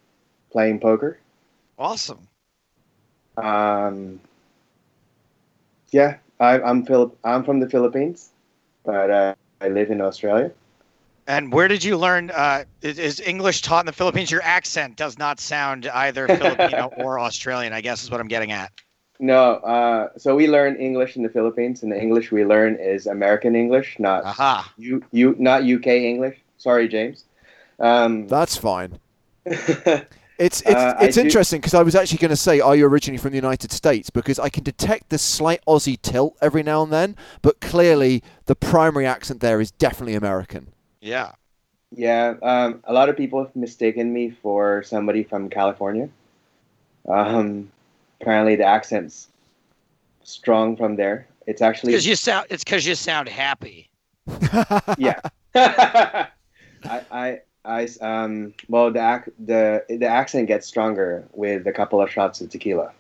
playing poker. Awesome. Um, yeah, I, I'm Philip. I'm from the Philippines, but uh, I live in Australia. And where did you learn? Uh, is, is English taught in the Philippines? Your accent does not sound either Filipino or Australian. I guess is what I'm getting at. No, uh, so we learn English in the Philippines, and the English we learn is American English, not Aha. you, you, not UK English. Sorry, James. Um, That's fine. It's it's Uh, it's do- interesting because I was actually going to say, are you originally from the United States? Because I can detect the slight Aussie tilt every now and then, but clearly the primary accent there is definitely American. Yeah. yeah, um, a lot of people have mistaken me for somebody from California. Um, apparently, the accent's strong from there. it's actually Because you sound. It's because you sound happy. yeah. I, I, I, um, well, the ac- the the accent gets stronger with a couple of shots of tequila.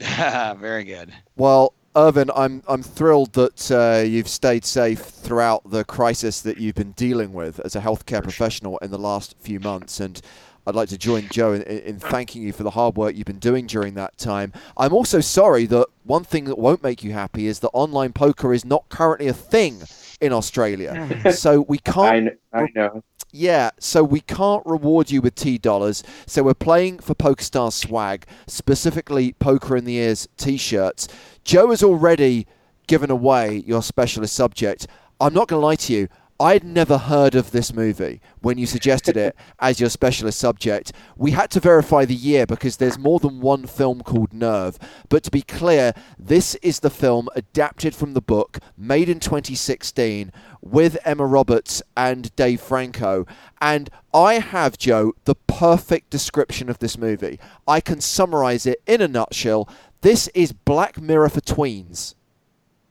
Very good. Well, Irvin, I'm I'm thrilled that uh, you've stayed safe throughout the crisis that you've been dealing with as a healthcare professional in the last few months, and I'd like to join Joe in, in thanking you for the hard work you've been doing during that time. I'm also sorry that one thing that won't make you happy is that online poker is not currently a thing in Australia, so we can't kn- I know. Yeah, so we can't reward you with T dollars. So we're playing for PokerStars swag, specifically Poker in the Ears t shirts. Joe has already given away your specialist subject. I'm not going to lie to you. I'd never heard of this movie when you suggested it as your specialist subject. We had to verify the year because there's more than one film called Nerve. But to be clear, this is the film adapted from the book, made in 2016, with Emma Roberts and Dave Franco. And I have, Joe, the perfect description of this movie. I can summarize it in a nutshell. This is Black Mirror for tweens.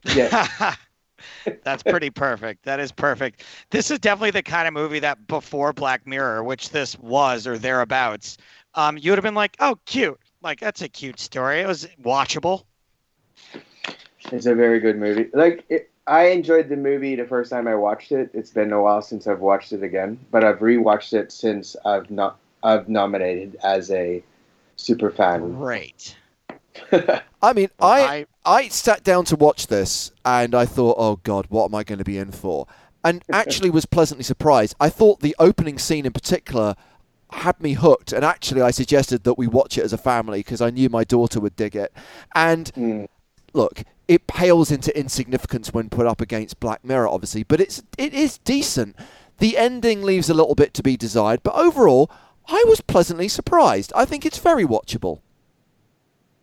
Yeah, That's pretty perfect. That is perfect. This is definitely the kind of movie that before Black Mirror, which this was or thereabouts, um, you would have been like, "Oh, cute! Like that's a cute story. It was watchable." it's a very good movie. Like it, I enjoyed the movie the first time I watched it. It's been a while since I've watched it again, but I've rewatched it since I've not I've nominated as a super fan. Great. I mean, Well, I, I sat down to watch this and I thought, oh God, what am I going to be in for? And actually was pleasantly surprised. I thought the opening scene in particular had me hooked. And actually, I suggested that we watch it as a family because I knew my daughter would dig it. And Mm. look, it pales into insignificance when put up against Black Mirror, obviously, but it's it is decent. The ending leaves a little bit to be desired, but overall, I was pleasantly surprised. I think it's very watchable.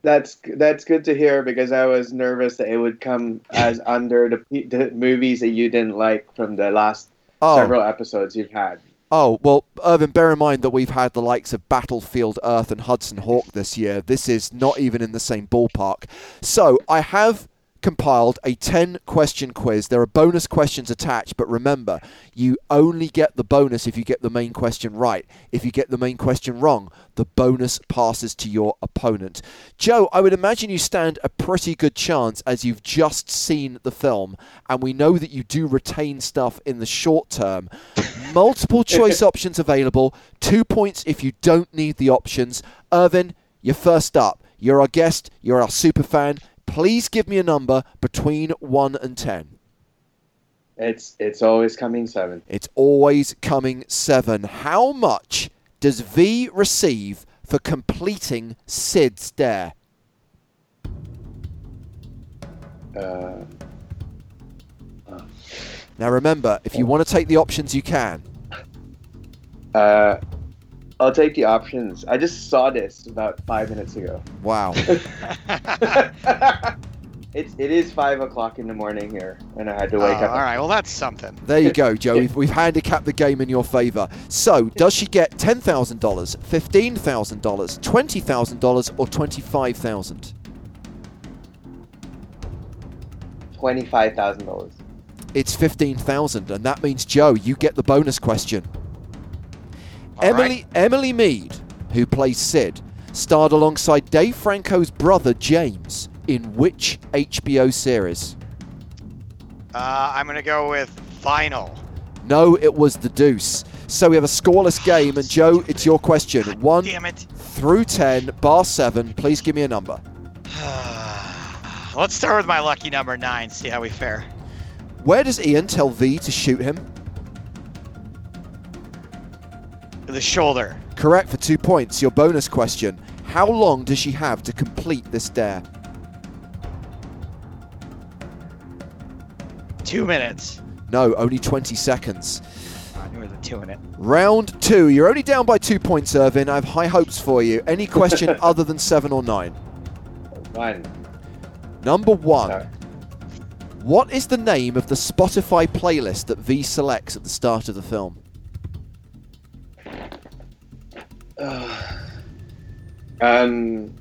That's that's good to hear because I was nervous that it would come as under the, the movies that you didn't like from the last Oh. several episodes you've had. Oh, well, Irvin, bear in mind that we've had the likes of Battlefield Earth and Hudson Hawk this year. This is not even in the same ballpark. So, I have compiled a 10 question quiz. There are bonus questions attached, but remember, you only get the bonus if you get the main question right. If you get the main question wrong, the bonus passes to your opponent. Joe, I would imagine you stand a pretty good chance as you've just seen the film, and we know that you do retain stuff in the short term. Multiple choice options available, two points if you don't need the options. Irvin, you're first up. You're our guest, you're our super fan. Please give me a number between 1 and 10. It's it's always coming seven. It's always coming 7. How much does V receive for completing Sid's Dare? Uh, Now remember, if you want to take the options, you can. uh, I'll take the options. I just saw this about five minutes ago. Wow. it's it is five o'clock in the morning here, and I had to Oh, wake all up. All right, Well, that's something. There you go, Joe. We've, we've handicapped the game in your favour. So, does she get $10,000, $15,000, $20,000, or $25,000? Twenty-five thousand dollars. It's 15000 and that means, Joe, you get the bonus question. All Emily, right. Emily Meade, who plays Sid, starred alongside Dave Franco's brother James in which HBO series? Uh, I'm gonna go with final. No, it was The Deuce. So we have a scoreless game, and Joe, it's your question. One Damn it. through ten, bar seven. Please give me a number. Let's start with my lucky number nine. See how we fare. Where does Ian tell V to shoot him? The shoulder. Correct for two points. Your bonus question. How long does she have to complete this dare? Two minutes. No, only 20 seconds. I knew there was a two in it. Round two. You're only down by two points, Irvin. I have high hopes for you. Any question other than seven or nine? One. Number one. Sorry. What is the name of the Spotify playlist that V selects at the start of the film? Um,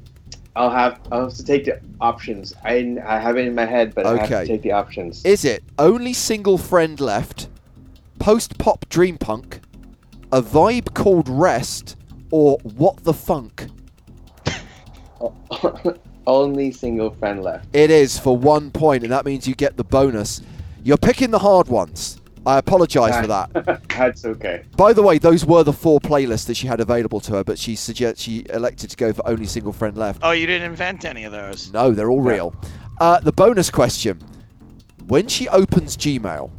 I'll have I'll have to take the options. I I have it in my head, but I have to take the options. Is it only single friend left, post pop dream punk, a vibe called rest, or what the funk? Only single friend left. It is for one point, and that means you get the bonus. You're picking the hard ones. I apologise for that. That's okay. By the way, those were the four playlists that she had available to her, but she suggest she elected to go for only single friend left. Oh, you didn't invent any of those. No, they're all real. Uh, the bonus question: When she opens Gmail,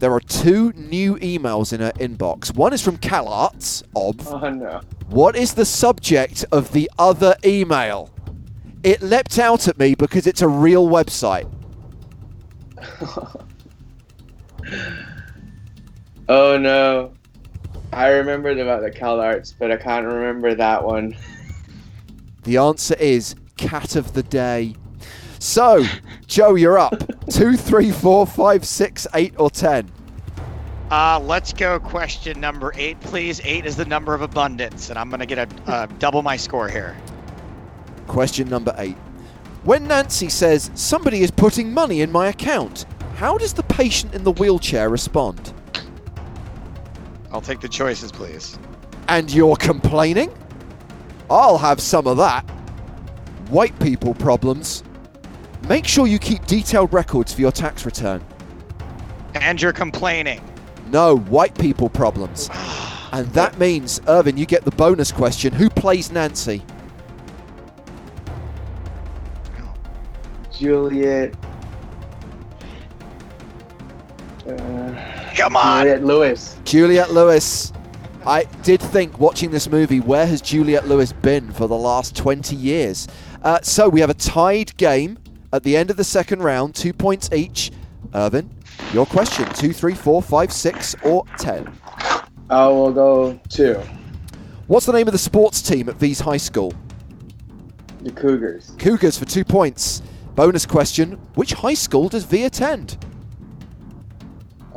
there are two new emails in her inbox. One is from CalArts. Ob. Oh no. What is the subject of the other email? It leapt out at me because it's a real website. Oh no. I remembered about the Cal Arts, but I can't remember that one. The answer is cat of the day. So, Joe, you're up. Two, three, four, five, six, eight, or ten. Uh, let's go question number eight, please. Eight is the number of abundance, and I'm gonna get a uh, double my score here. Question number eight. When Nancy says somebody is putting money in my account, how does the patient in the wheelchair respond? I'll take the choices, please. And you're complaining? I'll have some of that. White people problems. Make sure you keep detailed records for your tax return. And you're complaining. No, white people problems. And that means, Irvin, you get the bonus question. Who plays Nancy? Juliette. Come on. Juliette Lewis. Juliette Lewis. I did think watching this movie, where has Juliette Lewis been for the last 20 years? Uh, so we have a tied game at the end of the second round, two points each. Irvin, your question two, three, four, five, six, or ten. I will go two. What's the name of the sports team at V's High School? The Cougars. Cougars for two points. Bonus question Which high school does V attend?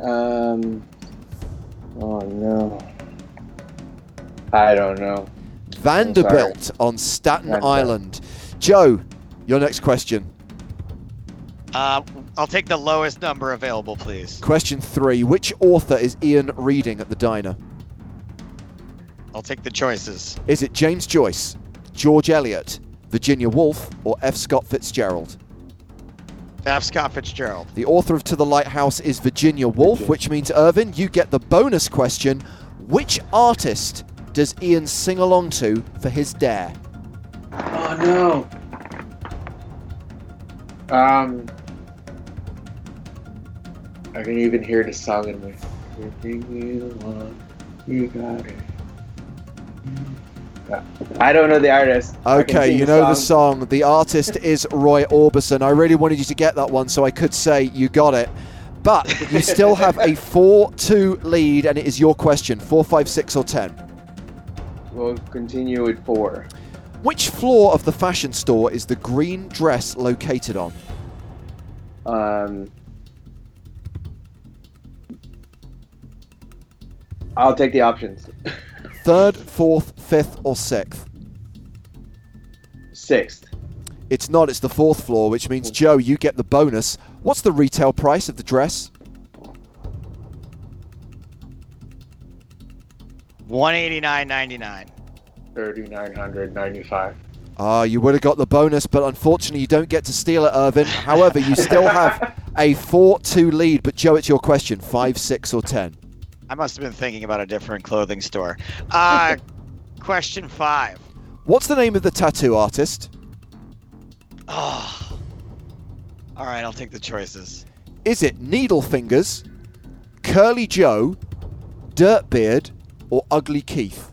Um. Oh no. I don't know. Vanderbilt on Staten Vanderbilt. Island. Joe, your next question. Uh, I'll take the lowest number available, please. Question three Which author is Ian reading at the diner? I'll take the choices. Is it James Joyce, George Eliot, Virginia Woolf, or F. Scott Fitzgerald? F. Scott Fitzgerald. The author of To the Lighthouse is Virginia Woolf, which means, Irvin, you get the bonus question. Which artist does Ian sing along to for his dare? Oh no. Um. I can even hear the song in my. Everything you want, you got it. I don't know the artist. Okay, you know the song. The artist is Roy Orbison. I really wanted you to get that one, so I could say you got it. But you still have a 4 2 lead, and it is your question 4, 5, 6, or 10. We'll continue with four. Which floor of the fashion store is the green dress located on? Um. I'll take the options. Third, fourth, fifth, or sixth? Sixth. It's not, it's the fourth floor, which means, Joe, you get the bonus. What's the retail price of the dress? One eighty nine ninety nine. Thirty-nine hundred ninety-five. Ah, you would have got the bonus, but unfortunately, you don't get to steal it, Irvin. However, you still have a 4 2 lead. But, Joe, it's your question 5, 6, or 10. I must have been thinking about a different clothing store. Uh, question five. What's the name of the tattoo artist? Oh. All right, I'll take the choices. Is it Needle Fingers, Curly Joe, Dirtbeard, or Ugly Keith?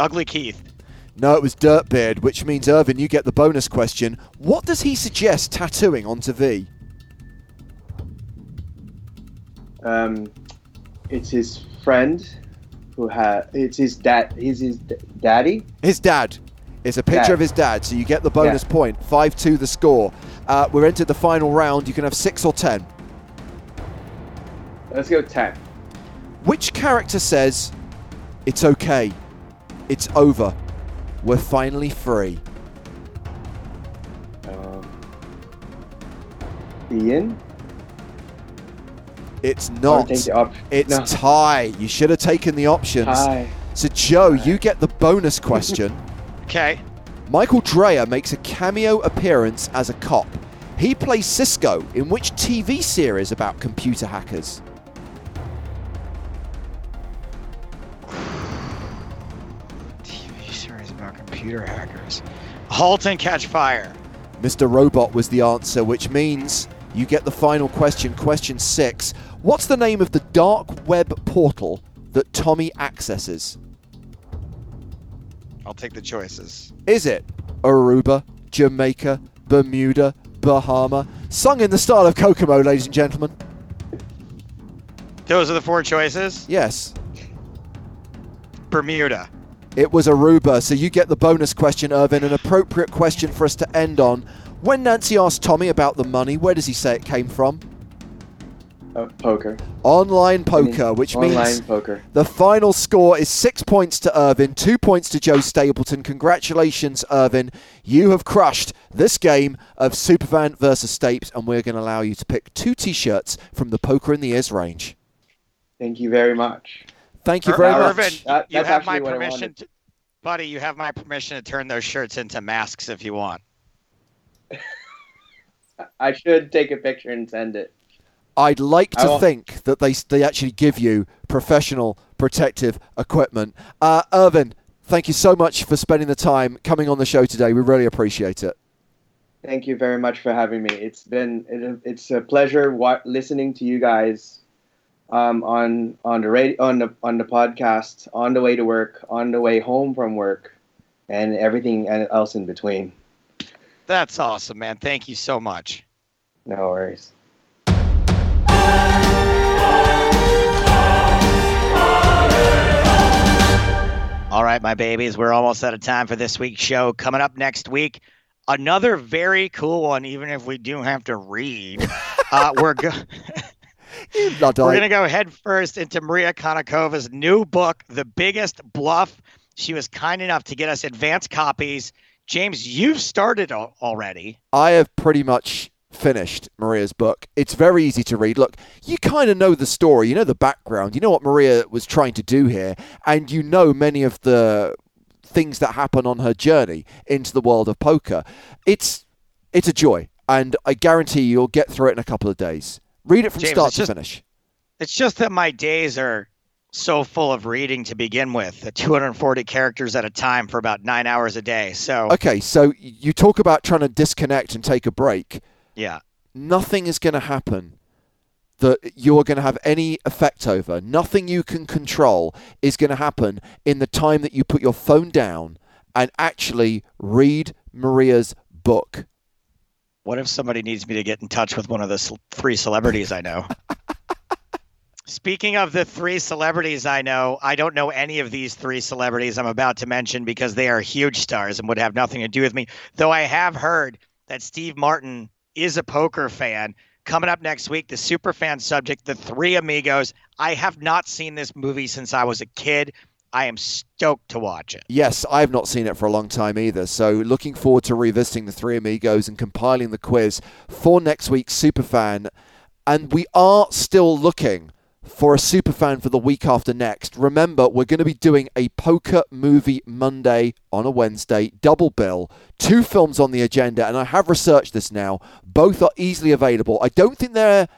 Ugly Keith. No, it was Dirtbeard, which means, Irvin, you get the bonus question. What does he suggest tattooing onto V? Um, it's his friend who had. It's his dad. He's his d- daddy. His dad. It's a picture Dad. of his dad, so you get the bonus Yeah. point. 5 2 the score. Uh, we're entered the final round. You can have 6 or 10. Let's go ten. Which character says, It's okay, It's over. We're finally free. Um, Ian? It's not. op- It's no. tie. You should have taken the options. Hi. So, Joe, you get the bonus question. Okay. Michael Drayer makes a cameo appearance as a cop. He plays Cisco in which TV series about computer hackers? TV series about computer hackers. Halt and catch fire. Mr. Robot was the answer, which means you get the final question, question six. What's the name of the dark web portal that Tommy accesses? I'll take the choices. Is it Aruba, Jamaica, Bermuda, Bahama? Sung in the style of Kokomo, ladies and gentlemen. Those are the four choices. Yes, Bermuda. it was Aruba, so you get the bonus question, Irvin, an appropriate question for us to end on. When Nancy asked Tommy about the money, where does he say it came from? Uh, poker. Online I mean, poker, which online means poker. The final score is six points to Irvin, two points to Joe Stapleton. Congratulations, Irvin. You have crushed this game of Superfan versus Stapes, and we're going to allow you to pick two t shirts from the Poker in the Ears range. Thank you very much. Thank you Ir- very Irvin, much. That- you have my actually what I permission, to, buddy. You have my permission to turn those shirts into masks if you want. I should take a picture and send it. I'd like to think that they, they actually give you professional protective equipment. Uh, Irvin, thank you so much for spending the time coming on the show today. We really appreciate it. Thank you very much for having me. It's been it, it's a pleasure wa- listening to you guys um, on on the radio on the on the podcast on the way to work, on the way home from work, and everything else in between. That's awesome, man. Thank you so much. No worries. All right, my babies, we're almost out of time for this week's show. Coming up next week, another very cool one, even if we do have to read. Uh, we're go- we're going to go head first into Maria Konnikova's new book, The Biggest Bluff. She was kind enough to get us advanced copies. James, you've started already. I have pretty much finished Maria's book. It's very easy to read. Look, you kind of know the story, you know the background, you know what Maria was trying to do here, and you know many of the things that happen on her journey into the world of poker. It's it's a joy, and I guarantee you'll get through it in a couple of days. Read it from James, start to just- finish. It's just that my days are so full of reading to begin with, 240 characters at a time for about nine hours a day. So, Okay, so you talk about trying to disconnect and take a break. yeah. nothing is going to happen that you're going to have any effect over. Nothing you can control is going to happen in the time that you put your phone down and actually read Maria's book. What if somebody needs me to get in touch with one of the three celebrities I know? Speaking of the three celebrities I know, I don't know any of these three celebrities I'm about to mention because they are huge stars and would have nothing to do with me. Though I have heard that Steve Martin is a poker fan. Coming up next week, the super fan subject, The Three Amigos. I have not seen this movie since I was a kid. I am stoked to watch it. Yes, I have not seen it for a long time either. So looking forward to revisiting the Three Amigos and compiling the quiz for next week's Superfan. And we are still looking for a Superfan for the week after next. Remember, we're going to be doing a Poker Movie Monday on a Wednesday, double bill, two films on the agenda. And I have researched this now. Both are easily available. I don't think they're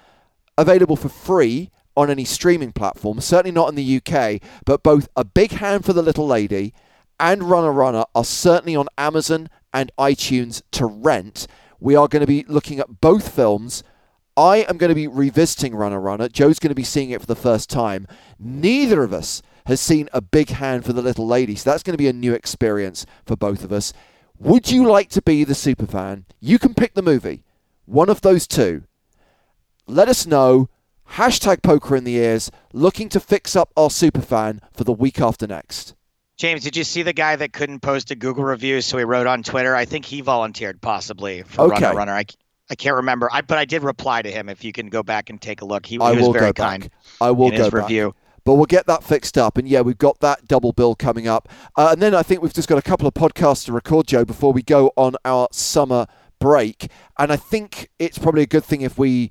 available for free on any streaming platform, certainly not in the UK, but both A Big Hand for the Little Lady and Runner Runner are certainly on Amazon and iTunes to rent. We are going to be looking at both films. I am going to be revisiting Runner Runner. Joe's going to be seeing it for the first time. Neither of us has seen A Big Hand for the Little Lady, so that's going to be a new experience for both of us. Would you like to be the superfan? You can pick the movie, one of those two. Let us know. Hashtag poker in the ears, looking to fix up our superfan for the week after next. James, did you see the guy that couldn't post a Google review, so he wrote on Twitter? I think he volunteered possibly for Okay. Runner Runner. I, I can't remember, I, but I did reply to him. If you can go back and take a look, he, he was very kind back. I will in go his back. review. But we'll get that fixed up. And yeah, we've got that double bill coming up. Uh, and then I think we've just got a couple of podcasts to record, Joe, before we go on our summer break. And I think it's probably a good thing if we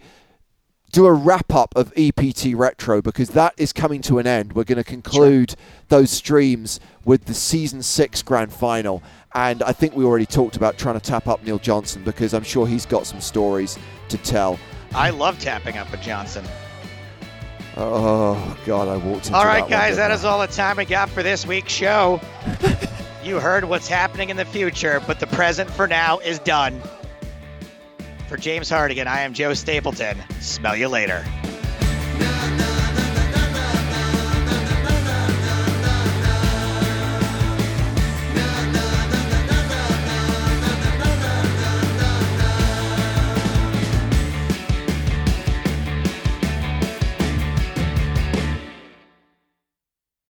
do a wrap up of EPT Retro because that is coming to an end. We're going to conclude sure. those streams with the season six grand final. And I think we already talked about trying to tap up Neil Johnson because I'm sure he's got some stories to tell. I love tapping up a Johnson. Oh God, I walked into All right, that guys, that is all the time we got for this week's show. you heard what's happening in the future, but the present for now is done. For James Hartigan, I am Joe Stapleton. Smell you later.